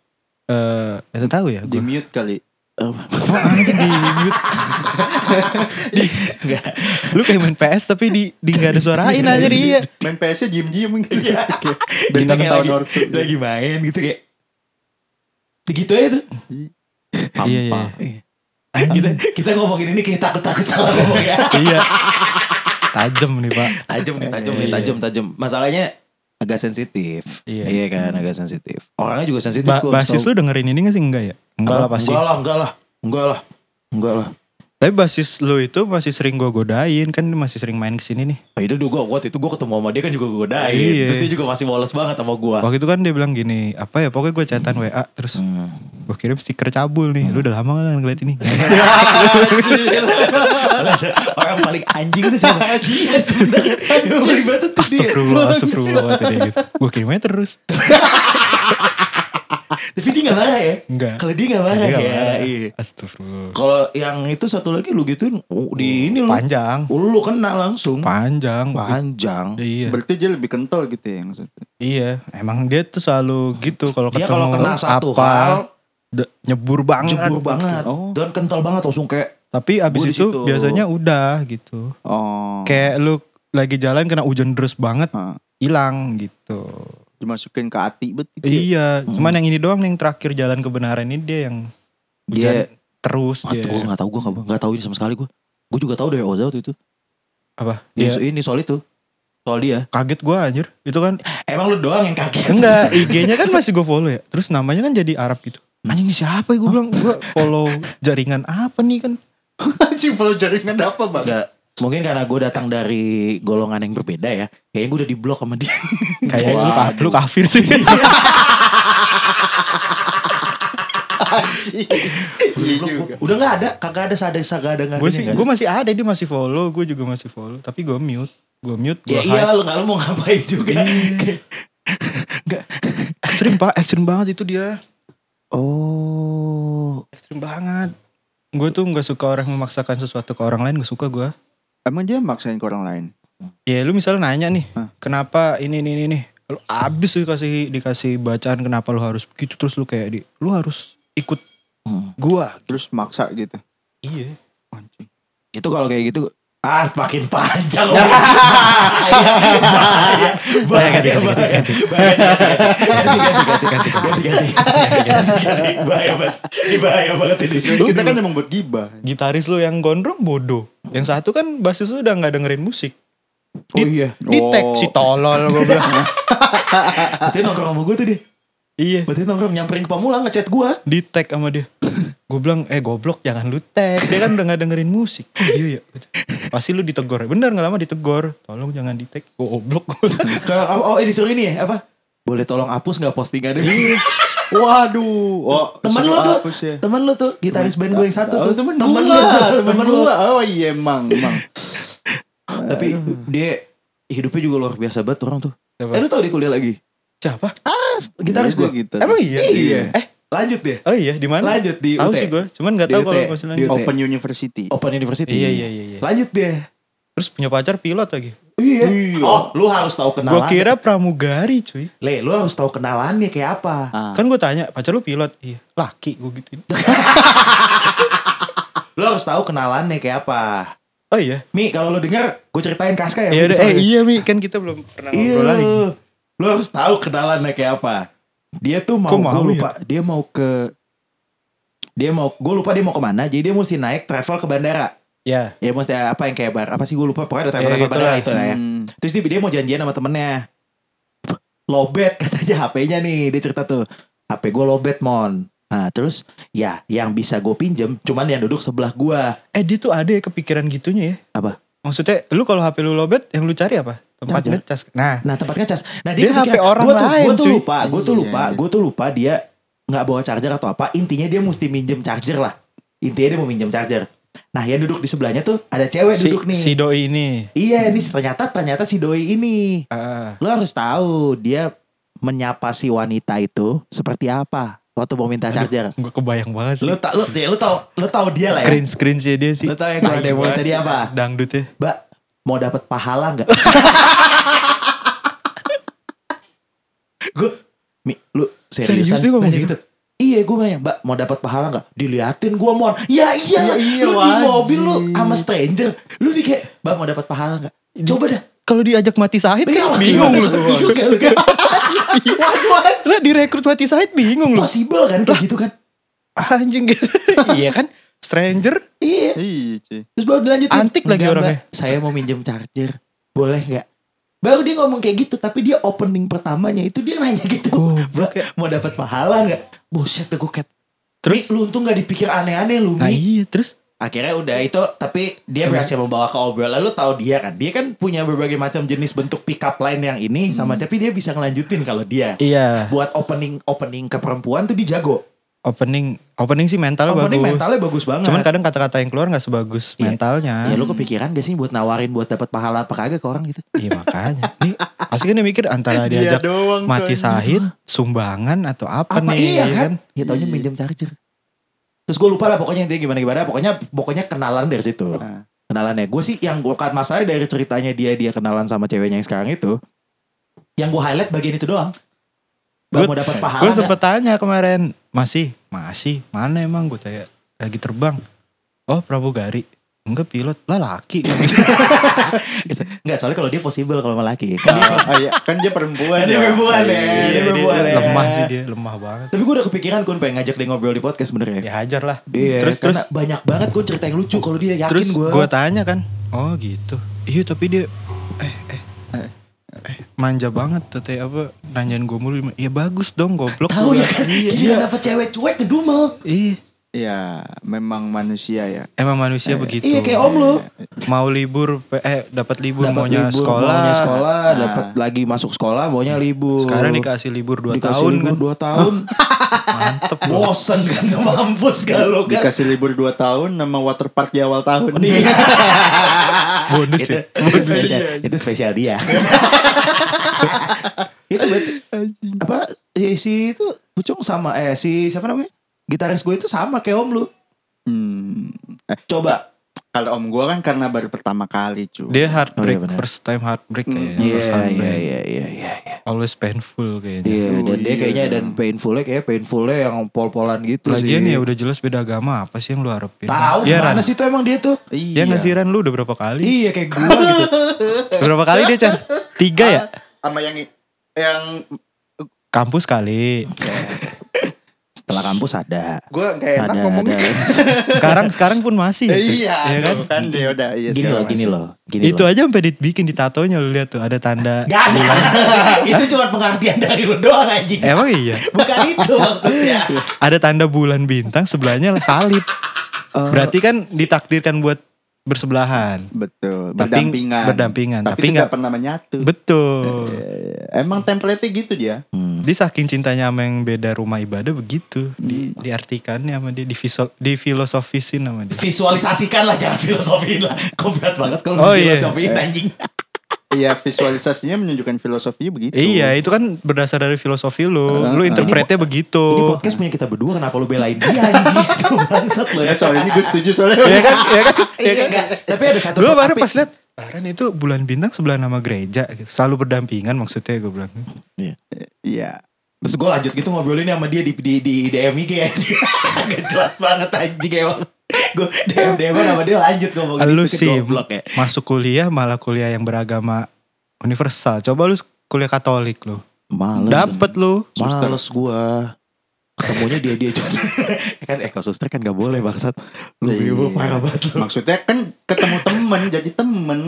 Eh, itu tahu ya. Di mute kali. Apaan aja di mute. di, Enggak. lu kayak main PS tapi di di nggak ada suarain aja dia. Main PS-nya diem-diem Iya. Kayak Kita Bintang tahun lagi, ortu. lagi main gitu kayak begitu aja tuh Iya, iya. Hampa. kita kita ngomongin ini kayak takut takut salah ngomong ya iya. Tajam nih pak. tajam nih tajam Iya, nih iya. tajam tajam masalahnya agak sensitif Iya. iya kan agak sensitif orangnya juga sensitif Ba basis lu dengerin ini gak sih enggak ya? Enggak lah pasti. enggak lah enggak lah enggak lah enggak lah Tapi basis lu itu masih sering gue godain kan masih sering main ke sini nih. Nah, itu juga waktu itu gue ketemu sama dia kan juga gue godain Iya. terus dia juga masih woles banget sama gue Waktu itu kan dia bilang gini, apa ya pokoknya gue chatan WA terus Hmm. gue kirim stiker cabul nih. Lu udah lama gak ngeliat ini? orang paling anjing itu siapa? Astagfirullah, astagfirullah. Gue kirimnya terus. Tapi dia gak marah ya? Enggak. Kalau dia gak marah Dia ya. marah. Iya. Astagfirullah. Kalau yang itu satu lagi lu gituin oh, di ini lu. Panjang. Lu kena langsung. Panjang. Panjang. Iya. Berarti dia lebih kental gitu ya yang satu. Iya. Emang dia tuh selalu gitu kalau ketemu kalau kena satu apa, hal de- nyebur banget. jebur banget. Oh. Dan kental banget langsung kayak Tapi abis itu situ. biasanya udah gitu. Oh. Kayak lu lagi jalan kena hujan deras banget, hilang gitu. Dimasukin ke hati bet gitu. ya. Iya, Hmm. cuman yang ini doang nih, yang terakhir jalan kebenaran ini dia yang dia terus Ah, dia. gue gak tau gue gak tau ini sama sekali gue. Gue juga tahu dari Oza waktu itu. Apa? Yang Dia ini soal itu. Soal dia. kaget gua anjir. Itu kan Emang lu doang yang kaget. enggak IG-nya kan masih gue follow ya. Terus namanya kan jadi Arab gitu. Anjing ini siapa ya gue bilang gue follow jaringan apa nih kan. Anjing follow jaringan apa bang? Enggak. Mungkin karena gue datang dari golongan yang berbeda ya. Kayaknya gue udah di blok sama dia. Kayak lu, ka- lu kafir sih. Iya juga. Udah nggak ada, kagak ada sadar kagak ada nggak Gue ada, sih, gue masih ada, dia masih follow, gue juga masih follow. Tapi gue mute, gue mute, gue Ya iya lu nggak lu mau ngapain juga. Iya. Ekstrim pak, ekstrim banget itu dia, Oh, ekstrim banget. Gue tuh nggak suka orang memaksakan sesuatu ke orang lain, gak suka gue. Emang dia maksain ke orang lain? Ya lu misalnya nanya nih, Hah? kenapa ini ini ini nih, lu abis lu dikasih dikasih bacaan kenapa lu harus begitu terus lu kayak di, lu harus ikut Hmm. gua. Terus maksa gitu. Iya. Anjing. itu kalau kayak gitu ah makin panjang. Ya. bahaya, bahaya, Ganti, ganti, bahaya, ganti, bahaya, ganti, ganti, ganti, ganti, ganti, ganti, ganti, ganti, bahaya banget, ini bahaya banget ini. Kita kan emang buat gibah. Gitaris lu yang gondrong bodoh. Yang satu kan basis lu udah nggak dengerin musik. Oh iya, Di tag Oh. si tolol gue bilang. berarti nongkrong sama gue tuh dia, iya. berarti nongkrong nyamperin ke Pamulang ngechat gue. Di tag sama dia. Gue bilang, eh goblok jangan lu tag. Dia kan udah gak dengerin musik. Oh, iya ya. Pasti lu ditegor. Bener gak lama ditegor. Tolong jangan di tag. Goblok. Kalau oh, oh disuruh ini ya apa? Boleh tolong hapus nggak postingan ini? Waduh. Oh, Temen lu tuh. hapus ya. Temen lu tuh, gitaris band gue yang satu Oh, tuh. temen, temen lu temen temen lu. Oh iya emang, emang. Tapi dia hidupnya juga luar biasa banget orang tuh. Siapa? Eh lu tau dia kuliah lagi? Siapa? Gitaris Iya, gue. gitu. Emang iya? Iya. Eh, Lanjut deh. oh iya di mana? Lanjut di Tahu UT. sih gue. Cuman gak Di tahu kalau masih Di lanjut. UT. Open University. Open University. Iya iya iya. iya. Lanjut deh. Terus punya pacar pilot lagi. Iya. Iya. Oh, lu harus tahu Gue kenalan. kira pramugari cuy. Le, lu harus tahu kenalannya kayak apa. Ah. Kan gue tanya, pacar lu pilot? Iya. Laki gue gituin. Lu harus tahu kenalannya kayak apa. Oh iya. Mi, kalau lu denger, gue ceritain Kaska ya. Iya Mi, udah. sorry. Eh iya Mi, kan kita belum pernah Iya. ngobrol lagi. Lu harus tahu kenalannya kayak apa. Dia tuh mau, mau gue ya? lupa, dia mau ke dia mau, gue lupa dia mau ke mana. Jadi dia mesti naik travel ke bandara. Ya. Ya mesti apa yang kayak bar, apa sih gue lupa. Pokoknya ada travel Ya, travel bandara gitulah. itu lah ya. Hmm. Terus dia, dia mau janjian sama temennya. Lobet katanya HP-nya nih, dia cerita tuh. HP gue lobet mon. Nah terus ya yang bisa gue pinjem cuman yang duduk sebelah gue. Eh dia tuh ada ya kepikiran gitunya ya. Apa? Maksudnya lu kalau HP lu lobet yang lu cari apa? Tempat Charger. ngecas. Nah, Nah tempat ngecas. Nah Dia HP orang gue tuh, lain, Gue tuh lupa, gue tuh Iya, lupa, gue tuh lupa dia nggak bawa charger atau apa. Intinya dia mesti minjem charger lah. Intinya dia mau minjem charger. Nah yang duduk di sebelahnya tuh ada cewek si, duduk nih. si doi ini. Iya ini ternyata ternyata si doi ini. Ah, Lo harus tahu dia menyapa si wanita itu seperti apa waktu mau minta charger. gue kebayang banget sih. Lo tau, lo, ya, lo tau, lo tau dia lah ya. Cringe cringe ya dia sih. Lo tau yang mau tadi apa? Dangdut ya. Mbak, mau dapat pahala nggak? gue, mi, lu Serius seriusan dia ngomong nanya gitu? Iya gue nanya, mbak mau dapat pahala nggak? Diliatin gue mon. Ya iya, Iya, iya, lu di wajib. mobil lu sama stranger, lu di kayak, mbak mau dapat pahala nggak? Coba dah. Kalau diajak mati sahid Iya, kan bingung lu. Bingung lu? Waduh, lah direkrut mati sahid bingung lu. Possible kan kayak gitu kan? Anjing gitu. iya kan? Stranger Iya. Iya cuy. Terus baru dilanjutin. Antik lagi "Enggak, orangnya." Mbak, saya mau minjem charger. Boleh nggak? Baru dia ngomong kayak gitu, tapi dia opening pertamanya itu dia nanya gitu. Ya. Mbak, mau dapat pahala nggak? Buset tuh gue Terus? Mi, lu untung gak dipikir aneh-aneh lu Nah iya terus Akhirnya udah itu Tapi dia berhasil membawa ke obrolan Lu tahu dia kan Dia kan punya berbagai macam jenis bentuk pick up line yang ini Sama Hmm. Tapi dia bisa ngelanjutin kalau dia iya Buat opening opening ke perempuan tuh dia jago opening opening sih mentalnya Opening bagus. mentalnya bagus banget Cuman kadang kata-kata yang keluar nggak sebagus Iya. mentalnya. Ya lu kepikiran gak sih buat nawarin buat dapat pahala apa kagak ke orang gitu Iya makanya. Nih pasti kan dia mikir antara diajak doang tuh, mati sahid, sumbangan atau apa, Apa nih? iya ya kan? Ya taunya Iya. minjem charger Terus gue lupa lah pokoknya dia gimana-gimana Pokoknya pokoknya kenalan dari situ Nah. kenalannya gue sih yang gue kan masalah dari ceritanya dia dia kenalan sama ceweknya yang sekarang itu yang gue highlight bagian itu doang Gua- mau dapat pahala Gue sempet tanya kemarin, masih, masih, mana emang gue tanya lagi terbang. Oh pramugari, enggak pilot, lah laki. Enggak soalnya kalau dia possible kalau sama laki kan dia- Ah, iya. Kan dia perempuan Kan dia perempuan ya. Iya, dia perempuan ya. lemah sih dia, lemah banget. tapi gue udah kepikiran kun pengen ngajak dia ngobrol di podcast sebenarnya Ya hajar lah. Iya, terus karena banyak banget kun cerita yang lucu kalau dia yakin terus gue. gue tanya kan, oh gitu. Iya tapi dia, eh eh eh, manja banget tete apa nanyain gue mulu ya bagus dong goblok Tahu ya kan? iya Gila dapet cewek cuek ngedumel. iya Ya, memang manusia ya. Emang manusia begitu. Iya kayak om lu. Mau libur eh dapat libur Dapat maunya libur, sekolah. maunya sekolah, Nah. dapat lagi masuk sekolah, maunya libur. Sekarang dikasih libur 2 Dikasih tahun libur kan. dua tahun. Mantep. Bosen kan mampus gak lo kan. Dikasih libur 2 tahun nama waterpark di awal tahun. Iya. Bonus itu, ya. itu spesial, itu spesial dia. itu berarti apa eh, si itu Pucung sama eh si siapa namanya? Gitaris gue itu sama kayak om lu. Hmm. Coba. Kalau om gua kan karena baru pertama kali cuy. Dia heartbreak Oh, iya first time heartbreak Hmm. kayaknya. Iya First iya iya iya iya. iya. Always painful kayaknya. Iya Oh, dan dia iya. kayaknya dan painfulnya kayak painfulnya yang pol-polan gitu Lagian sih. ya udah jelas beda agama apa sih yang lu harapin? Tahu Iya Ran. mana sih itu emang dia tuh? Ya nggak sih Ran lu udah berapa kali? Iya kayak gua gitu. Berapa kali dia Chan? Tiga ya? Sama yang yang Kampus kali. Setelah kampus ada. gua kayak enak Ada, ngomongnya. ada. Sekarang sekarang pun masih. Chan. iya, Iya kan? kan? kan dia udah iya Gini loh, gini loh. Gini Itu loh. aja sampai dibikin di tatonya lu lihat tuh ada tanda. Gak ada. itu cuma pengertian dari lu doang anjing. Emang iya. Bukan itu maksudnya. Ada tanda bulan bintang sebelahnya salib. Oh, Berarti kan ditakdirkan buat bersebelahan. betul, Tapi berdampingan. berdampingan. Tapi, Tapi tidak nggak pernah menyatu. betul. Eh, Emang template gitu dia. Hmm. Dia saking cintanya sama yang beda rumah ibadah begitu. Di, Hmm. diartikannya sama dia, divisual, difilosofisin sama dia. Visualisasikan lah jangan filosofiin lah. Kok berat banget kalau Oh, iya. filosofiin anjing. Iya, visualisasinya menunjukkan filosofinya begitu. Iya, itu kan berdasar dari filosofi lu. Ah, lu interpretnya begitu. Ini podcast punya kita berdua kenapa lu belain dia anjing? Itu bangsat lo Ya, ya. soalnya ini gue setuju soalnya. Iya kan? Iya kan? Iya, enggak. Tapi ada satu Gue baru pas liat Aaron itu bulan bintang sebelah nama gereja gitu. Selalu berdampingan maksudnya gue bilang. Iya. Terus gue lanjut gitu ngobrolin sama dia di di di DM IG. Gak jelas banget anjing emang. Gue DM DM sama dia lanjut ngomongin Lu itu sih goblok ya. masuk kuliah malah kuliah yang beragama universal. Coba lu kuliah Katolik lu. Males. Dapet lu. Males gua. Ketemunya dia dia kan eh kalau suster kan gak boleh bangsat. Lu Iya. bego parah banget lu. Maksudnya kan ketemu temen jadi temen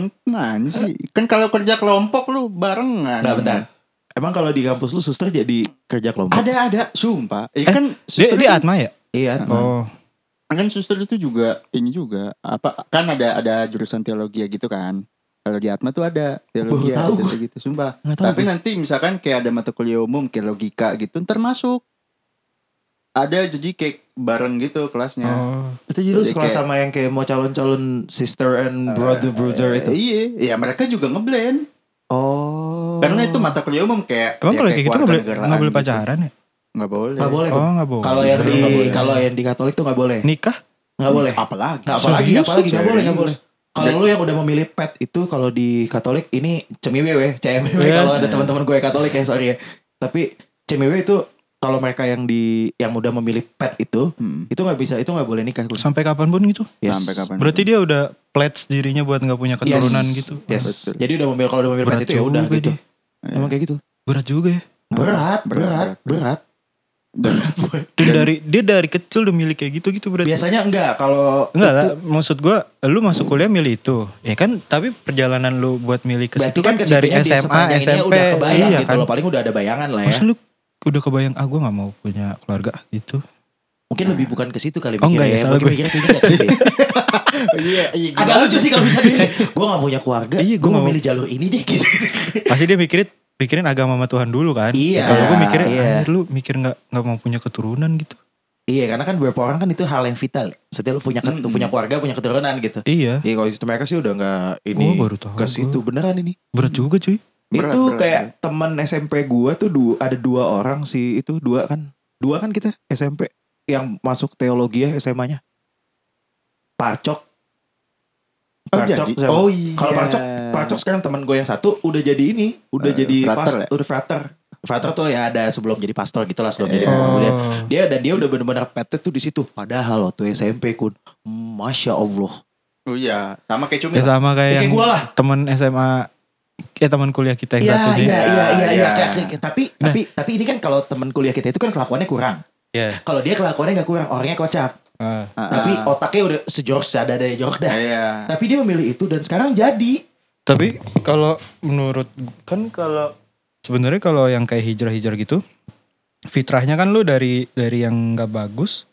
sih Kan kalau kerja kelompok lu barengan Nah bentar. Emang kalau di kampus lu suster jadi kerja kelompok? Ada ada Sumpah Eh, eh, kan Dia, suster dia itu- Atma ya? Iya. Oh. Kan suster itu juga ini juga apa kan ada ada jurusan teologi gitu kan kalau di Atma tuh ada teologi ada gitu sumpah tahu tapi gue. nanti misalkan kayak ada mata kuliah umum kayak logika gitu ntar masuk ada jadi kayak bareng gitu kelasnya Oh. Itu jadi lu sama yang kayak mau calon-calon sister and brother brother Eh, itu. iya ya mereka juga ngeblend Oh. karena itu mata kuliah umum kayak Emang ya kalau kayak gitu nggak boleh, boleh gitu. pacaran ya? Nggak boleh Nggak boleh. Oh nggak boleh. Kalau yang di kalau yang di Katolik tuh nggak boleh. nikah? Nggak boleh. apalagi Nggak apalagi Serius? apalagi nggak boleh nggak boleh. Kalau lu yang udah memilih pet itu kalau di Katolik ini cemiwe weh, CMW Iya. kalau ada teman-teman gue Katolik ya sorry ya. Tapi cemiwe itu kalau mereka yang di yang udah memilih pet itu Hmm. itu nggak bisa itu nggak boleh nikah. Sampai kapan pun gitu. Yes. sampai kapan Berarti dia udah pledge dirinya buat nggak punya keturunan Yes. gitu. Yes. Betul. Jadi udah memilih kalau udah memilih Berat pet itu ya udah gitu. dia. Emang kayak gitu. Berat juga ya. Berat, Berat, berat, berat. berat. Dan- Dan, Dan- dari dia dari kecil udah milih kayak gitu gitu berarti. Biasanya enggak kalau Enggak lah, maksud gua lu masuk kuliah milih itu. Ya kan, tapi perjalanan lu buat milih ke situ kan kan dari SMA, SMP. udah kebayang iya gitu kan. loh. Paling udah ada bayangan lah ya. Masa lu udah kebayang ah gua gak mau punya keluarga gitu. Mungkin lebih bukan ke situ kali Oh, mikirnya enggak ya, ya. salah Mungkin gue. mikirnya kayaknya situ ya. iya iya Agak lucu sih kalau bisa. Gue gak punya keluarga. Iya, gue nggak milih jalur ini deh gitu. Pasti dia mikirin mikirin agama sama Tuhan dulu kan. Iya, Kalau gua mikirnya iya. "Anjir, lu mikir nggak nggak mau punya keturunan gitu. iya karena kan beberapa orang kan itu hal yang vital. Setiap lu punya Mm-mm. punya keluarga, punya keturunan gitu. Iya. Iya kalau itu mereka sih udah gak ini baru tahu. ke situ gua. beneran ini. Berat juga cuy. Berat, itu berat, kayak teman SMP gua tuh dua, ada dua orang sih itu dua kan. Dua kan kita SMP yang masuk teologi ya SMA-nya. Parcok. Oh, Parcok jadi sama- oh iya Kalau Parcok, Parcok sekarang teman gue yang satu udah jadi ini, udah Eh, jadi frater pas, ya? udah frater. Frater tuh ya ada sebelum jadi pastor gitu lah sebelum jadi Iya. kemudian Oh. dia dan dia udah benar-benar pete tuh di situ. Padahal waktu SMP kun, masya Allah. oh iya sama kayak cumi Ya sama Ya, kayak kayak yang gue lah. temen SMA kayak teman kuliah kita yang Iya satu sih. iya iya iya iya. Iya. Kayak- kayak- Tapi Nah. tapi tapi ini kan kalau teman kuliah kita itu kan kelakuannya kurang. Iya. Kalau dia kelakuannya nggak kurang, orangnya kocak. Ah. Ah, Tapi ah. otaknya udah sejorok ada ada jorok dah. iya Tapi dia memilih itu dan sekarang jadi. Tapi kalau menurut kan kalau sebenarnya kalau yang kayak hijrah-hijrah gitu fitrahnya kan lu dari dari yang nggak bagus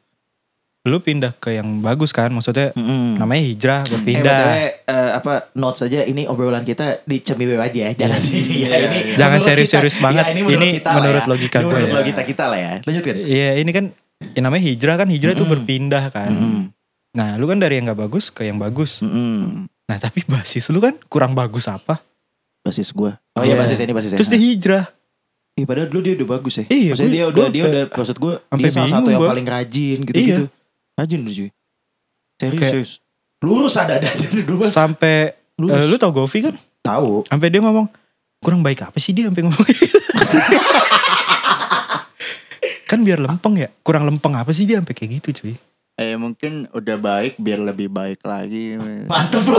lu pindah ke yang bagus kan maksudnya Mm-mm. namanya hijrah Eh, berpindah eh, apa notes aja ini obrolan kita di cemiwe aja ya. Jangan ini ya, ini. Jangan menurut serius-serius banget. Ya, ini menurut, Ini kita menurut ya. logika Ini gue menurut ya. logika kita lah ya. Lanjut kan. Iya ini kan ya namanya hijrah kan hijrah itu Mm-mm. berpindah kan Mm-mm. nah lu kan dari yang nggak bagus ke yang bagus Mm-mm. nah tapi basis lu kan kurang bagus apa Basis gue. Oh iya Iya. basis ini basis terus dia hijrah Iya padahal dulu dia udah bagus ya. Iya, Maksudnya gue- dia udah dia udah maksud gue sampai dia salah satu yang gua. paling rajin gitu-gitu. Rajin lu cuy. Serius, serius. Lurus ada ada dari dulu. Sampai Lurus. eh, lu tau Govi kan tahu. sampai dia ngomong kurang baik apa sih dia sampai ngomong gitu. kan biar lempeng ya kurang lempeng apa sih dia sampai kayak gitu cuy Eh mungkin udah baik biar lebih baik lagi. Mantep lu.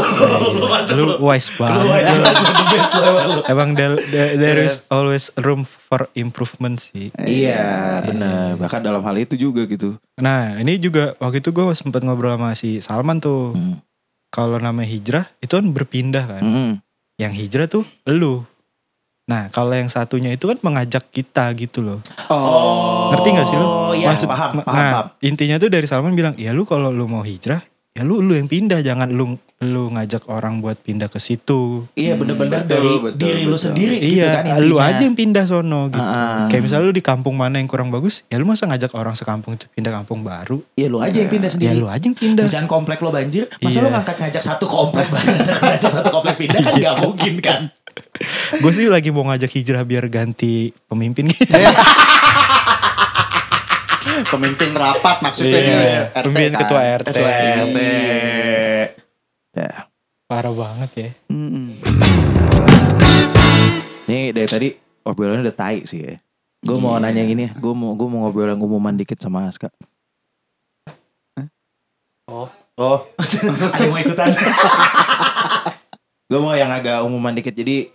Lu mantep lu. lu wise banget lu lu, lu. emang there, there, there is always room for improvement sih Iya benar. Bahkan dalam hal itu juga gitu. nah ini juga waktu itu gue sempet ngobrol sama si Salman tuh Hmm. kalau namanya hijrah itu kan berpindah kan Mm-mm. yang hijrah tuh lu nah kalau yang satunya itu kan mengajak kita gitu loh Oh. ngerti gak sih lu Oh iya Maksud- paham, paham, nah, paham. intinya tuh dari Salman bilang ya lu kalau lu mau hijrah ya lu lu yang pindah jangan lu lu ngajak orang buat pindah ke situ Iya bener-bener Betul, dari betul, diri lu betul. sendiri gitu iya kan lu intinya. aja yang pindah sono gitu Ah, ah. kayak misalnya lu di kampung mana yang kurang bagus ya lu masa ngajak orang sekampung itu pindah kampung baru Iya lu aja yang pindah ya sendiri. lu aja yang pindah Misalnya komplek lo banjir, masa Iya. lo ngangkat ngajak satu komplek banget, ngajak satu komplek pindah kan gak mungkin kan? gue sih lagi mau ngajak hijrah biar ganti pemimpin gitu Pemimpin rapat maksudnya Iya, nih, RT pemimpin kan. ketua RT. Ketua RT. Ya. parah banget ya Mm-mm. Nih dari tadi obrolannya udah tai sih ya. Gue mau Iya. nanya yang ini ya, gue mau gue mau ngobrol yang umuman dikit sama Aska. Oh. Oh, ada yang mau ikutan? gue mau yang agak umuman dikit. Jadi,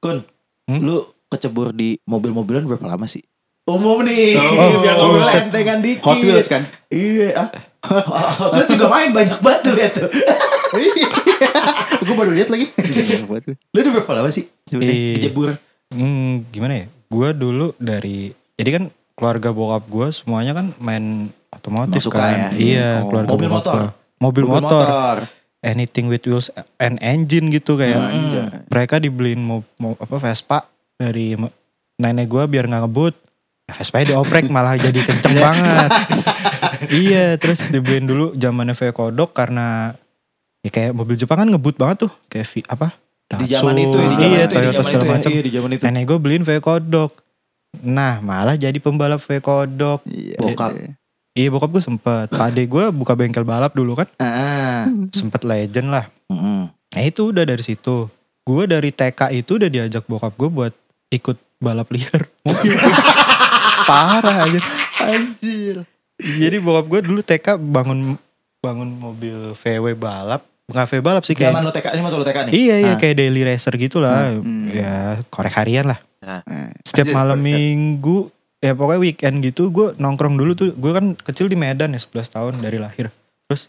Kun, Hmm? lu kecebur di mobil-mobilan berapa lama sih? Umum nih, Oh, biar oh, ngobrol set. entengan dikit. Hot Wheels kan? Iya. ah. Terus juga main banyak banget tuh lihat tuh. Gue baru lihat lagi. Lu udah berapa lama sih sebenarnya Iya. kecebur? Hmm, gimana ya? Gue dulu dari jadi kan keluarga bokap gue semuanya kan main otomotif Suka kan. ya? Iya, Oh. keluarga Mobil bokap motor? gua. Mobil, motor. Anything with wheels and engine gitu kayak. Hmm. Anjay. Mereka dibeliin mau, mau apa Vespa dari nenek gue biar nggak ngebut. Ya, Vespa dioprek malah jadi kenceng banget. iya, terus dibeliin dulu zamannya V kodok karena ya kayak mobil Jepang kan ngebut banget tuh kayak V, apa? Di zaman Datsun, itu ya, di zaman iya, itu, di Toyota segala ya, macam. Iya, di zaman itu. Nenek gue beliin V kodok. Nah malah jadi pembalap V kodok. Iya. Bokap. Iya bokap gue sempet. Pade gue buka bengkel balap dulu kan. Ah. Sempet legend lah. Nah itu udah dari situ. Gue dari TK itu udah diajak bokap gue buat ikut balap liar. Parah aja. Anjir. Jadi bokap gue dulu TK bangun bangun mobil VW balap. Bukan VW balap sih Zaman kayak. lu TK ini masa lu TK nih? Iya iya Ah. kayak daily racer gitu lah. Hmm. Ya korek harian lah. Eh, Setiap Anjir, malam korek. minggu ya pokoknya weekend gitu gue nongkrong dulu tuh. Gue kan kecil di Medan ya 11 tahun dari lahir. Terus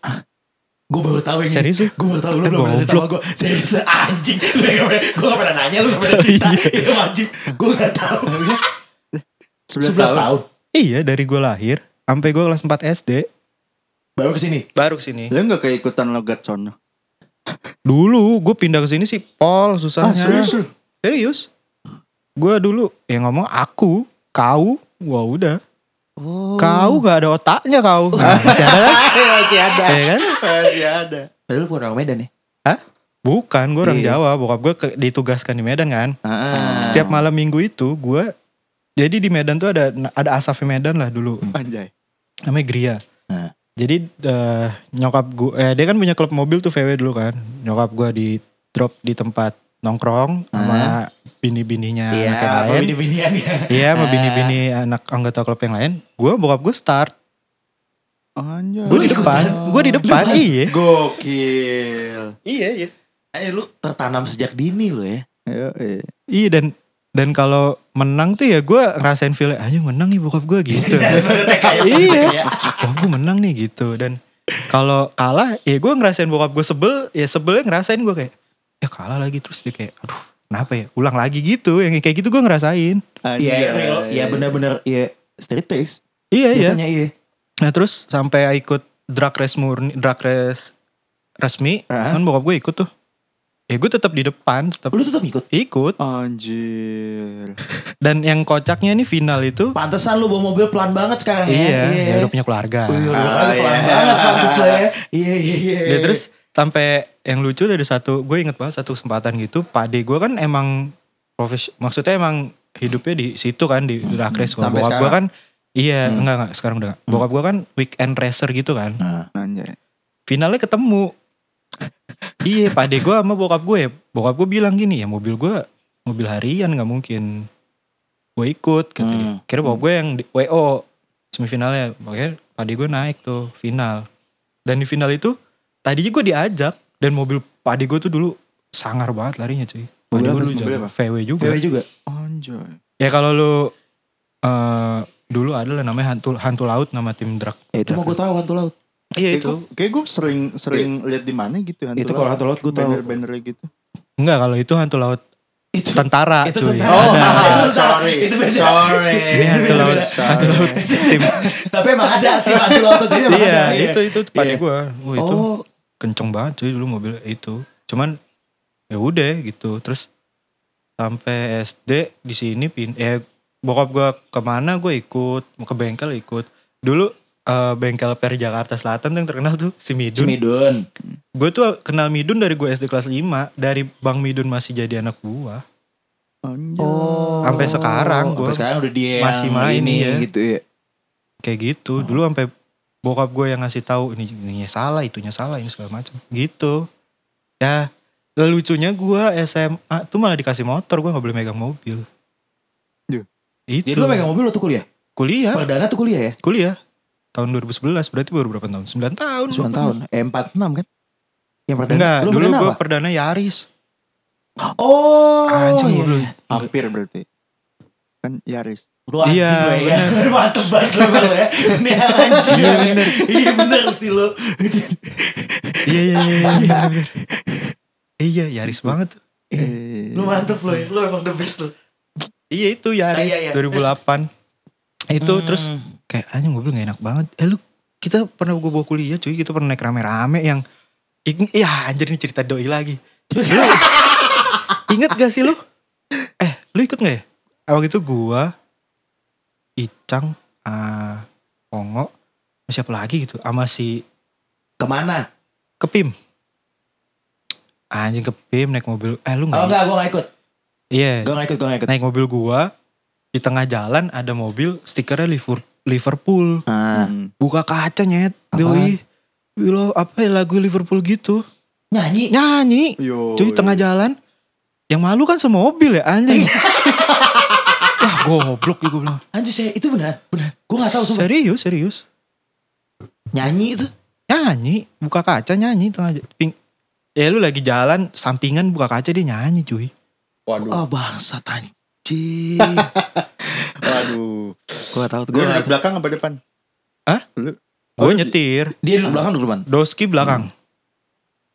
Gue baru tahu ini. serius ya? Gue baru tahu lu Eh, belum pernah cerita gue. Serius anjing. Lu gak pernah, gue gak pernah nanya, lu gak pernah cerita. Itu anjing. Gue gak tahu. 11 11 tahun. tahun. Iya dari gue lahir sampai gue kelas 4 SD Baru ke sini. baru ke sini. Lu gak keikutan logat sono? Dulu gue pindah ke sini sih pol susahnya. serius lu? Serius. Gue dulu yang ngomong aku, kau, wah udah. Oh. Kau gak ada otaknya kau. Nah, masih ada kan? Masih ada. Ya kan? Masih ada. Padahal bukan orang Medan ya? Bukan, gue orang Iya. Jawa. Bokap gue ditugaskan di Medan kan. Ah. Setiap malam minggu itu gue jadi di Medan tuh ada ada asaf Medan lah dulu. Anjay. Namanya Gria. Nah. Jadi eh, nyokap gue, eh, dia kan punya klub mobil tuh VW dulu kan. Nyokap gue di drop di tempat nongkrong sama bini-bininya Iya, anak yang lain. bini-binian ya? Iya, sama bini-bini anak anggota klub yang lain. Gue bokap gue start. Anjay. Gue di depan. Gue di depan. Lu- Iya. Gokil. Iya, iya. Eh lu tertanam sejak dini lu ya? Ayo, eh. Iya dan dan kalau menang tuh ya gue ngerasain feel ayo menang nih bokap gue gitu. Iya. Wah gue menang nih gitu dan kalau kalah ya gue ngerasain bokap gue sebel ya sebelnya ngerasain gue kayak ya kalah lagi terus dia kayak aduh kenapa ya ulang lagi gitu yang kayak gitu gue ngerasain Iya, real. Iya benar-benar iya street taste. iya iya iya. Nah terus sampai ikut drag race murni, drag race resmi, Hah? kan bokap gue ikut tuh. Ya gue tetap di depan, tetap Lu tetap ikut. ikut. Anjir. Dan yang kocaknya nih final itu, Pantesan lu bawa mobil pelan banget sekarang ya. iya, ya udah punya keluarga. Oh, iya, udah Ah, pelan iya. banget pantes lah ya. Iya, iya, iya. Ya, terus sampai yang lucu dari satu, gue inget banget satu kesempatan gitu, Pak De gue kan emang profes, maksudnya emang hidupnya di situ kan di drag race. Kalau bokap gue kan, iya Hmm. enggak enggak sekarang udah. enggak. Bokap gue kan weekend racer gitu kan. Nah, Anjay. finalnya ketemu iya pak ade gue sama bokap gue bokap gue bilang gini ya mobil gue mobil harian nggak mungkin gue ikut gitu Hmm. kira bokap gue yang di, wo semifinalnya makanya pak ade gue naik tuh final dan di final itu tadinya gue diajak dan mobil pak ade gue tuh dulu sangar banget larinya cuy apa? gue dulu Mobil jago apa? VW juga cewek juga. Anjay. ya kalau lu eh dulu ada lah namanya hantu hantu laut nama tim drag Eh, itu mau gue tahu hantu laut. iya itu kayak gue sering sering lihat di mana gitu hantu itu laut. kalau hantu laut gue tahu. banner-banner gitu. enggak kalau itu hantu laut Itu tentara itu cuy tentara. Oh, Ada. Sorry. Itu beda. Sorry. Ini hantu laut, hantu laut tim. Tapi emang ada tim hantu laut tadi iya, ada. itu itu pada Iya. gua. Wah, itu Oh, kenceng banget cuy dulu mobil itu. Cuman ya udah gitu. Terus sampai SD di sini pin eh bokap gua ke mana gue ikut mau ke bengkel ikut dulu eh, bengkel per Jakarta Selatan tuh yang terkenal tuh si Midun Midun. gue tuh kenal Midun dari gue SD kelas 5 dari Bang Midun masih jadi anak gua. Oh. Sampai sekarang gua Sampai sekarang udah dia masih main, ini iya. gitu ya. kayak gitu Oh. dulu sampai bokap gue yang ngasih tahu ini ininya salah itunya salah ini segala macam gitu ya lucunya gue SMA tuh malah dikasih motor gue nggak boleh megang mobil Duh. itu Jadi lu megang mobil waktu kuliah? kuliah Perdana tuh kuliah ya? kuliah tahun 2011 berarti baru berapa tahun 9 tahun 9 tahun. Eh 46 kan? Yang perdana. enggak Lu dulu gue perdana Yaris Oh, Anjing, iya. Hampir berarti. Kan Yaris. Lu anjing Iya, lu ya. Mantep banget lu Bang, ya. Ini anjing. Iya, bener. Iya bener mesti lu. iya iya iya iya, bener. iya Yaris banget. Eh, Lu mantep lu ya. Lu emang the best lu. iya itu Yaris Ah, iya, iya. 2008 itu Hmm. terus kayak anjing mobil gak enak banget eh lu kita pernah gue bawa kuliah cuy kita pernah naik rame-rame yang iya anjir ini cerita doi lagi lu inget gak sih lu eh lu ikut gak ya waktu itu gua Icang ah Pongo siapa lagi gitu sama si Ke mana? Kepim anjing Kepim naik mobil eh lu Oh gak enggak, gue gak ikut. iya Gue gak ikut, gue gak ikut. naik mobil gua di tengah jalan ada mobil stikernya Liverpool Liverpool hmm. buka kaca nyet doi Wih, lo apa ya lagu Liverpool gitu nyanyi. nyanyi Yo. cuy tengah jalan yang malu kan semobil ya anjing goblok gue bilang Anjir saya itu benar, benar. Gue gak tahu sumpah. serius serius Nyanyi itu. nyanyi buka kaca nyanyi tengah j- ping ya lu lagi jalan sampingan buka kaca dia nyanyi cuy Waduh. Oh bangsat anjing. Waduh. gue gak tahu. Gue Gue duduk belakang apa depan? gue Oh, nyetir Dia di belakang dulu man. Doski belakang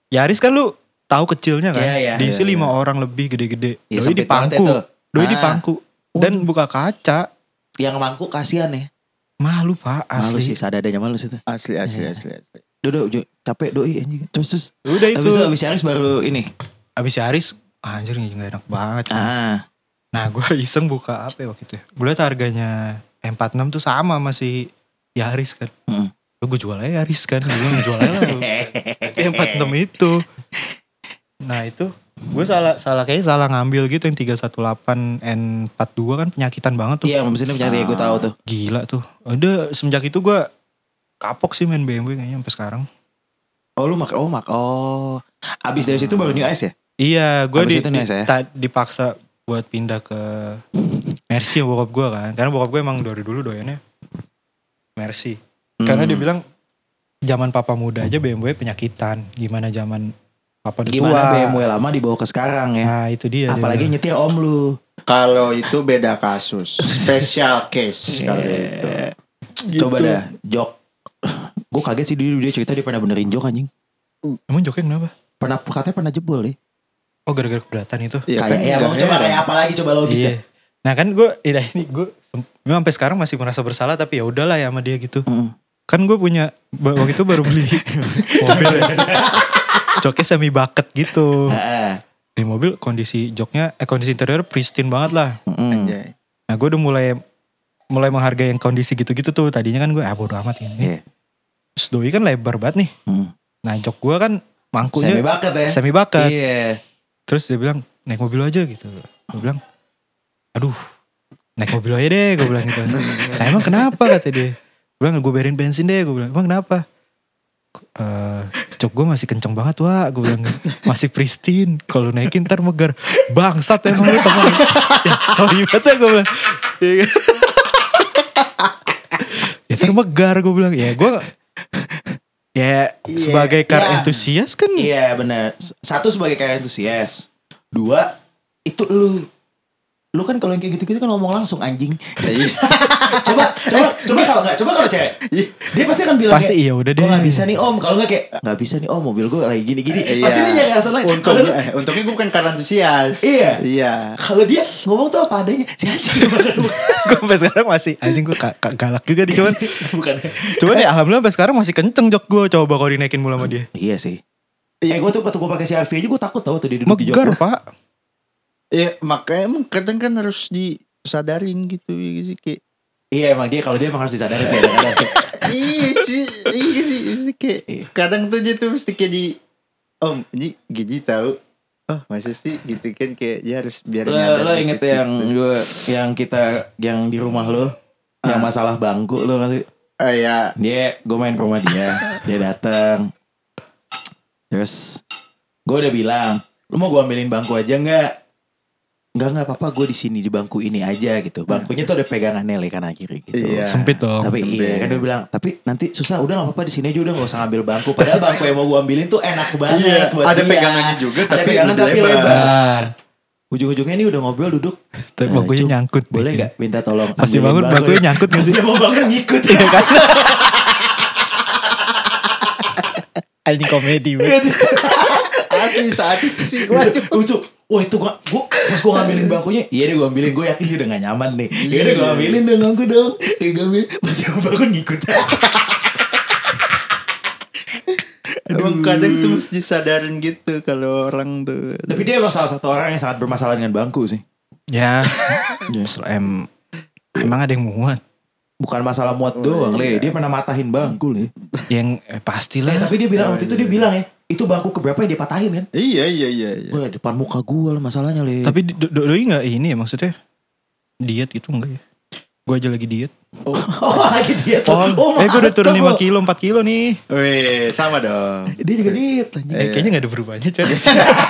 Yaris kan lu tahu kecilnya kan Iya, iya. diisi Iya, lima iya. orang lebih gede-gede Ya, doi di banget pangku doi di Ah. pangku dan buka kaca Yang mangku kasihan ya. malu pak Malu asli sih, sadadanya malu sih. tuh. Asli asli Iya. asli asli. Duduk, Jo. capek doi anjing. Terus terus. udah itu Habis itu habis Yaris baru ini. abis Yaris anjir nih gak enak banget Ah. nah gue iseng buka apa ya waktu itu ya gue liat harganya M46 tuh sama masih Yaris kan Hmm. gue jual aja Yaris kan gue jual aja lah M46 itu nah itu gue salah salah kayaknya salah ngambil gitu yang 318 N42 kan penyakitan banget tuh Iya, mesinnya punya gue tahu tuh. gila tuh udah semenjak itu gue kapok sih main BMW kayaknya sampai sekarang Oh lu mak oh mak oh. Abis dari situ baru New Ice ya? iya gue di, nih saya. ta- dipaksa buat pindah ke Mercy sama bokap gue kan karena bokap gue emang dari dulu doyannya Mercy karena Hmm. dia bilang zaman papa muda aja BMW penyakitan gimana zaman udah gimana tua. BMW lama dibawa ke sekarang ya? nah itu dia dia Apalagi bilang. nyetir om lu. Kalau itu beda kasus. Special case kalau itu. Eh, Gitu. Coba dah jok. Gue kaget sih dulu dia cerita dia pernah benerin jok anjing. emang joknya kenapa Pernah katanya pernah jebol deh. oh gara-gara keberatan itu Iya kayak ya mau coba kayak apa lagi coba logis deh. iya nah kan gue ini gue sem- memang sampai sekarang masih merasa bersalah tapi ya udahlah ya sama dia gitu Hmm. kan gue punya waktu itu baru beli mobil ya. joknya semi bucket gitu Heeh. di mobil kondisi joknya eh kondisi interior pristine banget lah. Anjay. nah gue udah mulai mulai menghargai yang kondisi gitu-gitu tuh tadinya kan gue ah bodo amat ini Iya. terus doi kan lebar banget nih Mm. nah jok gue kan Semi mangkunya bakat ya. semi bucket Iya. terus dia bilang naik mobil aja gitu gue bilang aduh naik mobil aja deh gue bilang gitu nah emang kenapa kata dia gue bilang gue bayarin bensin deh gue bilang emang kenapa eh cok gue masih kenceng banget wah gue bilang masih pristine kalau naikin ntar megar bangsat emang lu temen ya, sorry banget ya gue bilang Iya. ya ntar megar gue bilang ya gue ya Iya, sebagai car iya. entusias kan Iya benar. Satu sebagai kayak entusias. Dua itu lu. Lu kan kalau yang kayak gitu-gitu kan ngomong langsung anjing. Iya. coba coba coba kalau nggak coba kalau cewek. Dia pasti akan bilang pasti kayak iya udah gue deh. gak bisa nih om. Kalau gak kayak Gak bisa nih om mobil gue lagi gini-gini. Iya. Pasti dia nyari alasan lain. Untungnya, eh, untungnya gue bukan karena antusias. Iya. Iya. kalau dia ngomong tuh apa adanya. Si anjing gue sampai sekarang masih anjing gue ka- ka- galak juga di cuman. Bukan. Cuman ya alhamdulillah sampai sekarang masih kenceng jok gue coba kalau dinaikin mulu sama dia. Iya sih. Eh gue tuh waktu gue pakai CRV aja gue takut tau tuh dia duduk di megar jok pak Iya, makanya emang kadang kan harus disadarin gitu ya sih kayak Iya emang dia kalau dia emang harus disadarin sih kadang-kadang. iya cuy iya sih mesti kayak Iya. kadang tuh dia tuh mesti kayak di om ini gigi tahu oh masa sih gitu kan kayak dia harus biar Lo, lo inget yang gitu. gua, yang kita yang di rumah lo yang Ah. masalah bangku lo ngasih ah ya dia gue main ke rumah dia dia datang terus gue udah bilang lu mau gue ambilin bangku aja nggak nggak nggak apa-apa gue di sini di bangku ini aja gitu bangkunya tuh ada pegangannya le kanan kiri gitu Iya. sempit dong tapi sempit. iya kan dia bilang tapi nanti susah udah nggak apa-apa di sini aja udah nggak usah ngambil bangku padahal bangku yang mau gue ambilin tuh enak banget iya buat ada dia. pegangannya juga ada tapi pegangan lebih tapi lebar. lebar ujung-ujungnya ini udah ngobrol duduk tapi Eh, bangkunya Cuk, nyangkut boleh dikit. nggak minta tolong pasti bangun bangku bangkunya ya? nyangkut gak sih dia mau bangun ngikut Iya kan anjing komedi banget asli saat itu sih gue Ucuk, wah itu gua, gua pas gua ngambilin bangkunya, iya deh gua ambilin, gua yakin dia udah gak nyaman nih. Iya deh gua ambilin dong bangku dong, dia gua ambilin, pas dia bangun ngikut. emang kadang tuh mesti disadarin gitu kalau orang tuh Tapi dia emang salah satu orang yang sangat bermasalah dengan bangku sih. ya Iya. sel- em, emang ada yang muat Bukan masalah muat Oh, doang, iya. Le. Dia pernah matahin bangku, Le. yang eh, pastilah Eh, tapi dia bilang, Oh, waktu itu iya. dia bilang ya, itu bangku keberapa yang dia patahin kan? iya iya iya iya Wah, depan muka gua lah masalahnya, Le. tapi do- do- doi nggak ini ya maksudnya diet gitu enggak ya gue aja lagi diet oh, lagi dia tuh. oh, eh gue udah turun 5 mantap, kilo 4 kilo nih Weh, sama dong. Dia juga diet anjing. Eh, kayaknya gak ada perubahannya coy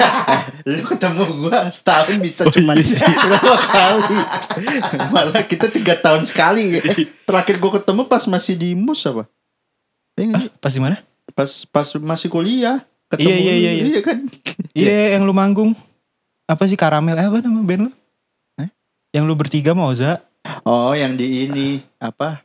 Lu ketemu gua setahun bisa Oh, cuma iya berapa kali. Malah kita tiga tahun sekali. Eh, terakhir gua ketemu pas masih di mus apa? Eh, nggak sih? pas di mana Pas pas masih kuliah. Ketemu Iya, iya, iya, iya. iya kan? Iya yang lu manggung Apa sih karamel eh, Apa nama band lu Eh? Yang lu bertiga mau Oza Oh, yang di ini apa?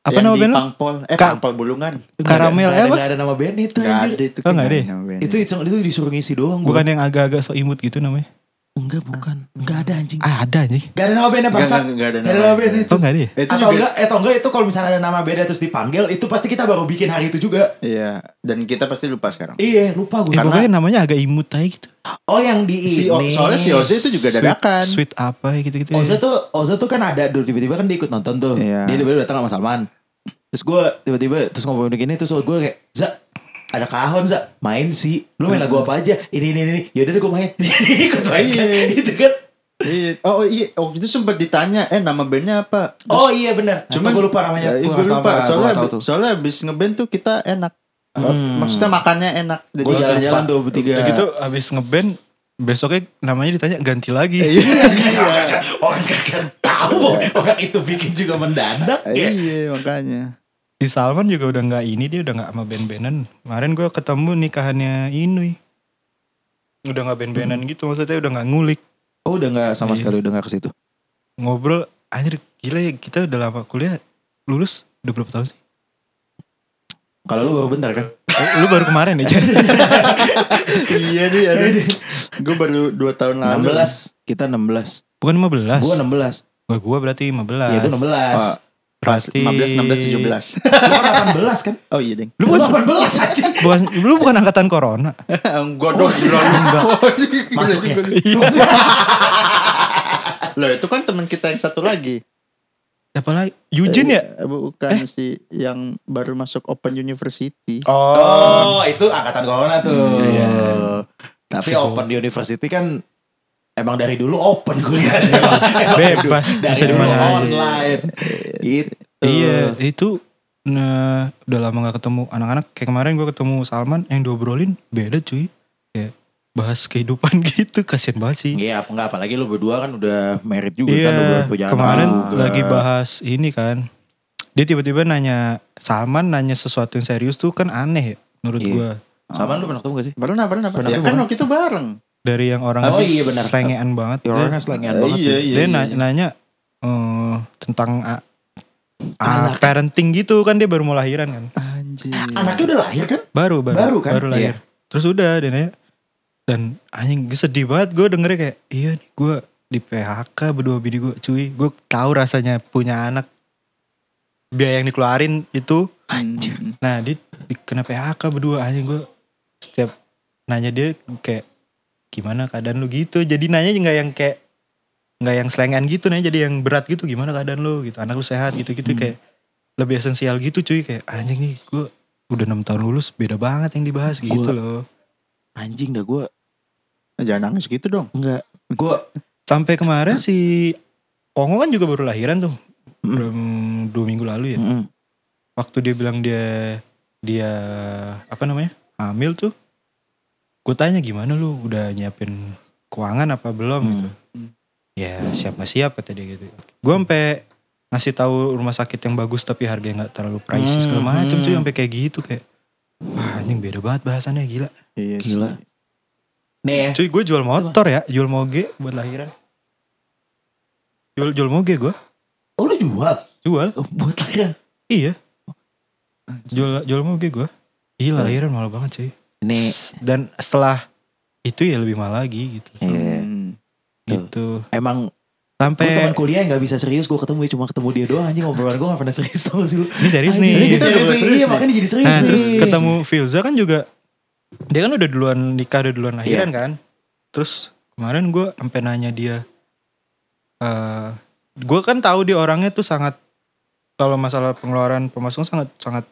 Apa yang nama di band lu Pangpol. Eh, Ka- Pangpol Bulungan. Karamel, ada, eh, apa? nggak ada nama band itu Gak ada itu. Oh, nggak ada ya? nama band. Itu, itu, itu disuruh ngisi doang gua. Bukan yang agak-agak so imut gitu namanya Enggak, bukan. Enggak ada anjing. Ah ada nih Gak ada nama bandnya Nggak, bangsa. nggak, nggak ada ada nama bandnya itu. Oh gak ada ya Itu atau juga enggak, eh, atau enggak itu kalau misalnya ada nama beda terus dipanggil, itu pasti kita baru bikin hari itu juga. Iya, dan kita pasti lupa sekarang. Iya, lupa gue. Ya pokoknya namanya agak imut aja gitu Oh, yang di Si, ini. soalnya si Oze itu juga Sweet- dadakan. Sweet apa ya gitu-gitu ya. Oza tuh, Oza tuh kan ada dulu tiba-tiba kan dia ikut nonton tuh. Iya. Dia tiba-tiba datang sama Salman. Terus gue tiba-tiba terus ngomong gini terus gue kayak, "Za, ada kahon Za, main sih. Lu main lagu apa aja? Ini ini ini. Ya udah deh gue main." ikut main kan. Iya. Gitu kan. Iya. Oh iya, waktu itu sempat ditanya, eh nama bandnya apa? Terus- Oh iya benar. Cuma Cuman- gue lupa namanya. Ya, gue lupa. Soalnya, tuh. soalnya abis ngeband tuh kita enak. Hmm. Maksudnya makannya enak. Jadi Gue jalan-jalan tuh bertiga. Gitu abis ngeband besoknya namanya ditanya ganti lagi. Iya. orang kagak tahu orang itu bikin juga mendadak ya. Iya makanya. Si Salman juga udah nggak ini dia udah nggak sama band-bandan. Kemarin gue ketemu nikahannya Inui. Udah nggak band-bandan gitu maksudnya udah nggak ngulik. Oh udah nggak sama Iya. sekali udah nggak ke situ. Ngobrol anjir gila ya kita udah lama kuliah lulus udah berapa tahun sih? Kalau lu baru bentar kan? Eh, Lu baru kemarin ya iya deh, ada. gue baru 2 tahun lalu. 16 kita 16 Bukan 15. Gua 16 Gua, gua berarti 15. Iya gua 16 Oh, Pas Berarti 15, 16, 17. Lu kan 18 kan? Oh iya, Deng. Lu 18 aja. bukan lu bukan angkatan corona. Enggak dong, enggak. Masuknya. Loh, itu kan teman kita yang satu lagi. Siapa lagi? Eugene ya? Eh, Bukan si yang baru masuk Open University. Oh, itu angkatan corona tuh. Iya. Tapi open university kan emang dari dulu open kuliah. Emang- emang Bebas, dari bisa di dulu online. Gitu. Iya, itu nah, udah lama gak ketemu anak-anak. Kayak kemarin gue ketemu Salman yang diobrolin beda cuy. Kayak bahas kehidupan gitu, kasian banget sih. Iya, apa enggak apalagi lu berdua kan udah married juga Iya, kan udah punya kemarin juga. lagi bahas ini kan. Dia tiba-tiba nanya Salman nanya sesuatu yang serius tuh kan aneh ya menurut Iya. gua. Sama lu pernah ketemu gak sih? Pernah, pernah, pernah. Ya kan waktu itu bareng. Dari yang orang Oh, iya, benar. selengean banget. Ya dia, orang selengean Eh, banget. iya, tuh. iya. dia nanya, nanya eh, tentang ah, Anak. parenting gitu kan dia baru mau lahiran kan. Anjir. Anaknya udah lahir kan? Baru baru Baru kan? baru lahir. Terus udah dia nanya dan anjing gue sedih banget gue dengernya kayak iya nih gue di PHK berdua bini gue cuy gue tahu rasanya punya anak biaya yang dikeluarin itu Anjir. Nah dia di- kena PHK berdua aja gue setiap nanya dia kayak gimana keadaan lu gitu. Jadi nanya nggak yang kayak nggak yang selengan gitu nanya jadi yang berat gitu gimana keadaan lu gitu. Anak lu sehat gitu-gitu Hmm. kayak lebih esensial gitu cuy kayak anjing nih gue udah enam tahun lulus beda banget yang dibahas gitu Gua- loh. Anjing dah gue Jangan nangis gitu dong. enggak. Gue Sampai kemarin si Ongo kan juga baru lahiran tuh. Hmm. Belum dua minggu lalu ya. waktu dia bilang dia dia apa namanya hamil tuh gue tanya gimana lu? Udah nyiapin keuangan apa belum? Hmm. gitu. Ya siap nggak siap kata dia gitu. Gue sampai ngasih tahu rumah sakit yang bagus tapi harganya nggak terlalu pricey segala Hmm, macam tuh hmm. sampai kayak gitu kayak wah anjing beda banget bahasannya gila. Iya Gila. Nih ya. cuy gue jual motor ya jual moge buat lahiran. Jual jual moge gue Oh lu jual? jual. Oh, buat lahiran. iya. Jual jual moge gue gila Hmm. lahiran mahal banget cuy Nih. dan setelah itu ya lebih mahal lagi gitu. Iya. Hmm. gitu. Emang gue sampai teman kuliah yang gak bisa serius gue ketemu cuma ketemu dia doang anjing. Obrolan gue gak pernah serius tau sih lu ini serius nih. ini serius Iya makanya jadi serius nah nih. terus ketemu Filza kan juga dia kan udah duluan nikah udah duluan lahiran kan. Terus kemarin gue sampai nanya dia eh gue kan tahu dia orangnya tuh sangat kalau masalah pengeluaran pemasukan sangat sangat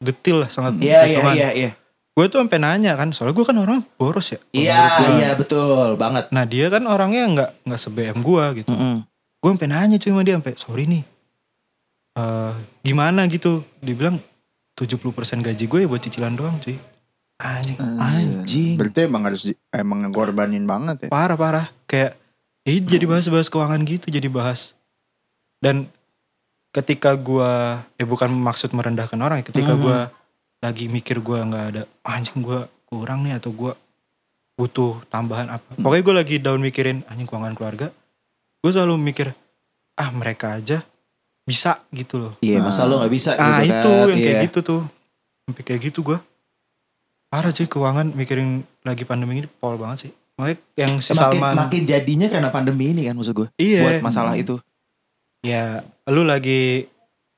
detil lah sangat Iya iya hitungan. iya iya gue tuh sampai nanya kan soalnya gue kan orang boros ya. Iya iya betul banget. Nah dia kan orangnya nggak nggak se BM gue gitu. Mm-mm. gue sampai nanya cuy sama dia sampai sorry nih eh gimana gitu? Dibilang 70% gaji gue ya buat cicilan doang cuy. Anjing. Anjing. Berarti emang harus di- emang ngorbanin banget ya. parah parah. Kayak eh jadi bahas-bahas keuangan gitu jadi bahas. Dan ketika gue eh bukan maksud merendahkan orang ya, ketika Mhm. gue lagi mikir gue nggak ada anjing gue kurang nih atau gue butuh tambahan apa. Hmm. pokoknya gue lagi down mikirin anjing keuangan keluarga. Gue selalu mikir ah mereka aja bisa gitu loh. Iya masa Ah. lu gak bisa ah gitu itu kan? yang kayak Iya. gitu tuh. Sampai kayak gitu gue parah cuy keuangan mikirin lagi pandemi ini pol banget sih. Makanya yang si makin, Salman makin jadinya karena pandemi ini kan maksud gue iya. buat masalah itu. Ya lu lagi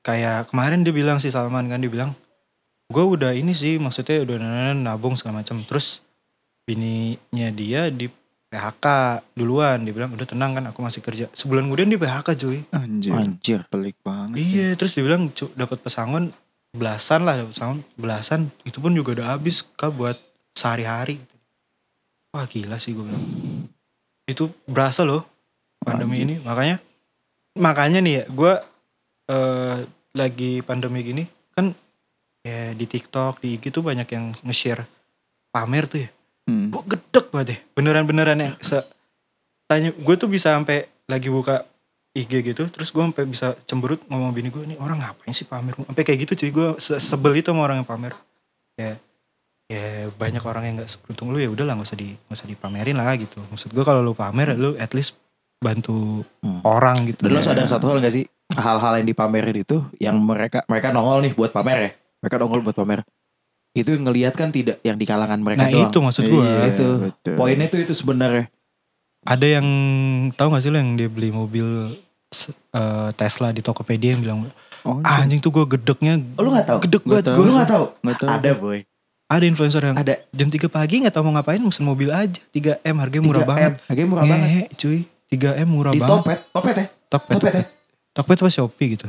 kayak kemarin dia bilang si Salman kan dia bilang gue udah ini sih maksudnya udah nabung segala macam terus bininya dia di PHK duluan dia bilang udah tenang kan aku masih kerja. Sebulan kemudian dia PHK cuy. Anjir. anjir Pelik banget. iya terus dia bilang "Cu, dapat pesangon belasan lah dapat pesangon belasan. Itu pun juga udah habis kak buat sehari-hari. Wah gila sih gue bilang. Itu berasa loh pandemi Anjir. ini. Makanya makanya nih ya gue eh, lagi pandemi gini kan ya di TikTok di IG tuh banyak yang nge-share pamer tuh ya Hmm. gue gedek banget deh beneran-beneran yang se tanya gue tuh bisa sampai lagi buka IG gitu terus gue sampai bisa cemberut ngomong bini gue nih orang ngapain sih pamer? Sampai kayak gitu cuy gue se- sebel itu sama orang yang pamer. Ya ya banyak orang yang nggak seberuntung lu ya udah lah nggak usah di nggak usah dipamerin lah gitu. Maksud gue kalau lu pamer lu at least bantu Hmm. orang gitu. Dan lo Iya. sadar satu hal gak sih? Hal-hal yang dipamerin itu yang mereka mereka nongol nih buat pamer ya mereka nongol buat pamer itu ngelihat kan tidak yang di kalangan mereka nah doang itu maksud gue Iya, itu. betul. poinnya tuh itu sebenarnya ada yang tahu gak sih lo yang dia beli mobil eh, Tesla di Tokopedia yang bilang Oh, Anjing tuh gue gedeknya Oh, lu gak tahu? Gedek banget tahu. gue Lu gak tahu? Nggak tahu. Ada boy. Ada influencer yang Ada. jam 3 pagi gak tau mau ngapain Mesen mobil aja 3M harganya murah 3M. banget Harganya murah banget. Ngehe cuy 3M murah Di banget Topet. Topet ya? Tokped Topet ya? Tokped apa Shopee gitu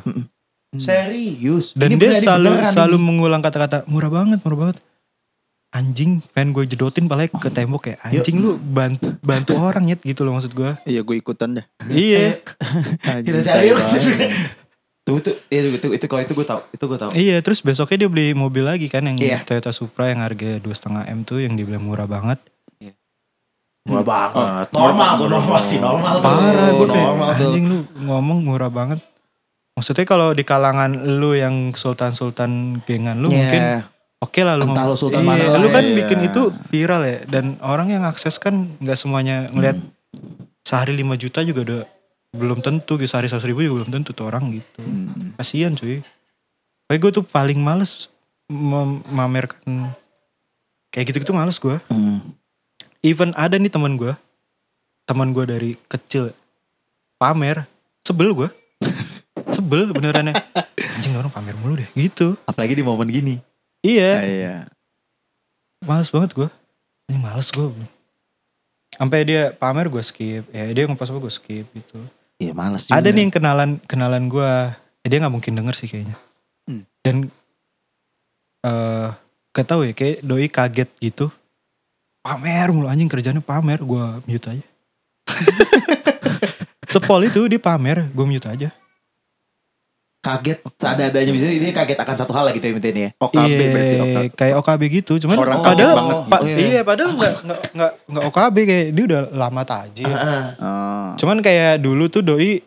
Hmm. Serius. Dan Ini dia selalu beneran selalu mengulang kata-kata murah banget, murah banget. Anjing, pengen gue jedotin palanya ke tembok kayak anjing lu bantu bantu orang ya gitu loh maksud gue. Iya gue ikutan dah. iya, Kita cari banget. Tuh itu itu itu, itu kalau itu gue tau itu gue tau. iya. Terus besoknya dia beli mobil lagi kan yang Iya. Toyota Supra yang harga dua setengah m tuh yang dibilang murah banget. Murah banget. Oh, normal tuh murah. normal sih normal tuh. Parah gue normal tuh. anjing lu ngomong murah banget. Maksudnya kalau di kalangan lu yang sultan-sultan gengan lu Iya. mungkin oke lah lu Entah lu sultan Iya, mana lu kan iya. bikin itu viral ya dan orang yang akses kan nggak semuanya ngeliat sehari 5 juta juga udah belum tentu gitu sehari 100 ribu juga belum tentu tuh orang gitu Hmm. kasihan cuy Tapi gue tuh paling males mem- memamerkan kayak gitu-gitu males gue Hmm. even ada nih teman gue teman gue dari kecil pamer sebel gue sebel benerannya. Anjing orang pamer mulu deh. Gitu. Apalagi di momen gini. iya. Ah, Iya. males banget gue ini males gue sampai dia pamer gue skip. Ya dia ngepost apa gue skip gitu. Iya males juga. ada nih yang kenalan kenalan gue ya dia nggak mungkin denger sih kayaknya. Hmm. dan eh gak tahu ya kayak doi kaget gitu. Pamer mulu anjing kerjanya pamer. Gue mute aja. Sepol itu dia pamer. Gue mute aja kaget ada-adanya misalnya ini kaget akan satu hal lah gitu ya ini ya. OKB berarti Iya, OKB. kayak OKB gitu cuman Orang Oh, kaget padahal banget pa- gitu. iya padahal nggak nggak nggak OKB kayak dia udah lama tajir Heeh. Oh. Cuman kayak dulu tuh doi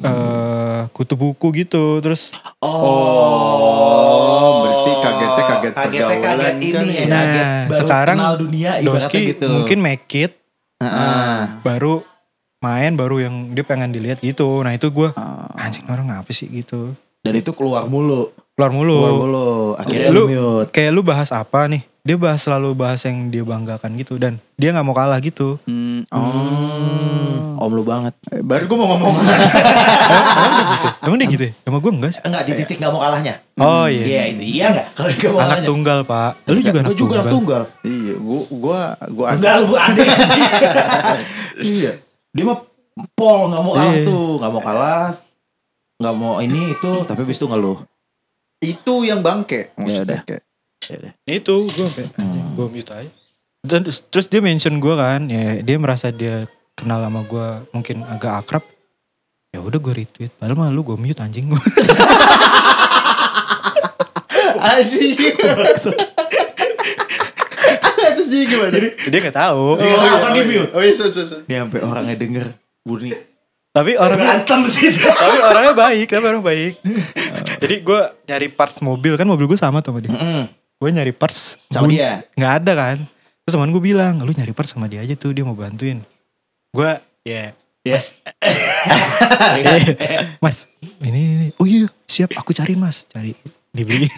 eh kutu buku gitu, terus Oh, berarti kagetnya kaget Kagetnya pergaulan kaget ini kali ya. Nah, kaget baru sekarang kenal dunia Doski gitu. mungkin make it Heeh. baru main baru yang dia pengen dilihat gitu. Nah itu gue Oh. anjing orang apa sih gitu. Dan itu keluar mulu. Keluar mulu. Keluar mulu. Akhirnya Lu- mute. Kayak lu bahas apa nih? Dia bahas selalu bahas yang dia banggakan gitu dan dia nggak mau kalah gitu. Hmm, Hmm, oh. om lu banget. Eh, Baru gue mau ngomong. Emang dia gitu ya? Sama gue enggak sih. Enggak di titik enggak mau kalahnya. Oh iya. Iya, itu iya enggak? Kalau enggak mau Anak kalahnya. tunggal pak. Lu juga anak Gue juga anak tunggal. tunggal. iya, gua gua gua Enggak lu adek. iya. Dia mah pol enggak mau kalah Iya. tuh, enggak mau kalah. Enggak mau ini itu, tapi habis itu ngeluh. itu yang bangke maksudnya kayak. Itu gue Hmm. gue mute aja. Dan terus- terus dia mention gue kan, ya dia merasa dia kenal sama gue mungkin agak akrab. Ya udah gue retweet. Padahal mah lu gue mute anjing gue. Anjing. Terus dia gimana? Jadi, dia nggak tahu. Oh, iya, di mute? Oh iya, sus, sus, sus. Dia sampai orangnya denger Burni Tapi orangnya berantem sih tapi orangnya baik, tapi orang baik. Jadi gue nyari parts mobil kan mobil gue sama tuh sama dia. Gue nyari parts Sama bun- dia. nggak ada kan. Terus teman gue bilang, lu nyari parts sama dia aja tuh dia mau bantuin. Gue ya Yes. Eh, mas ini, ini, ini. oh iya siap aku cari mas cari dibeli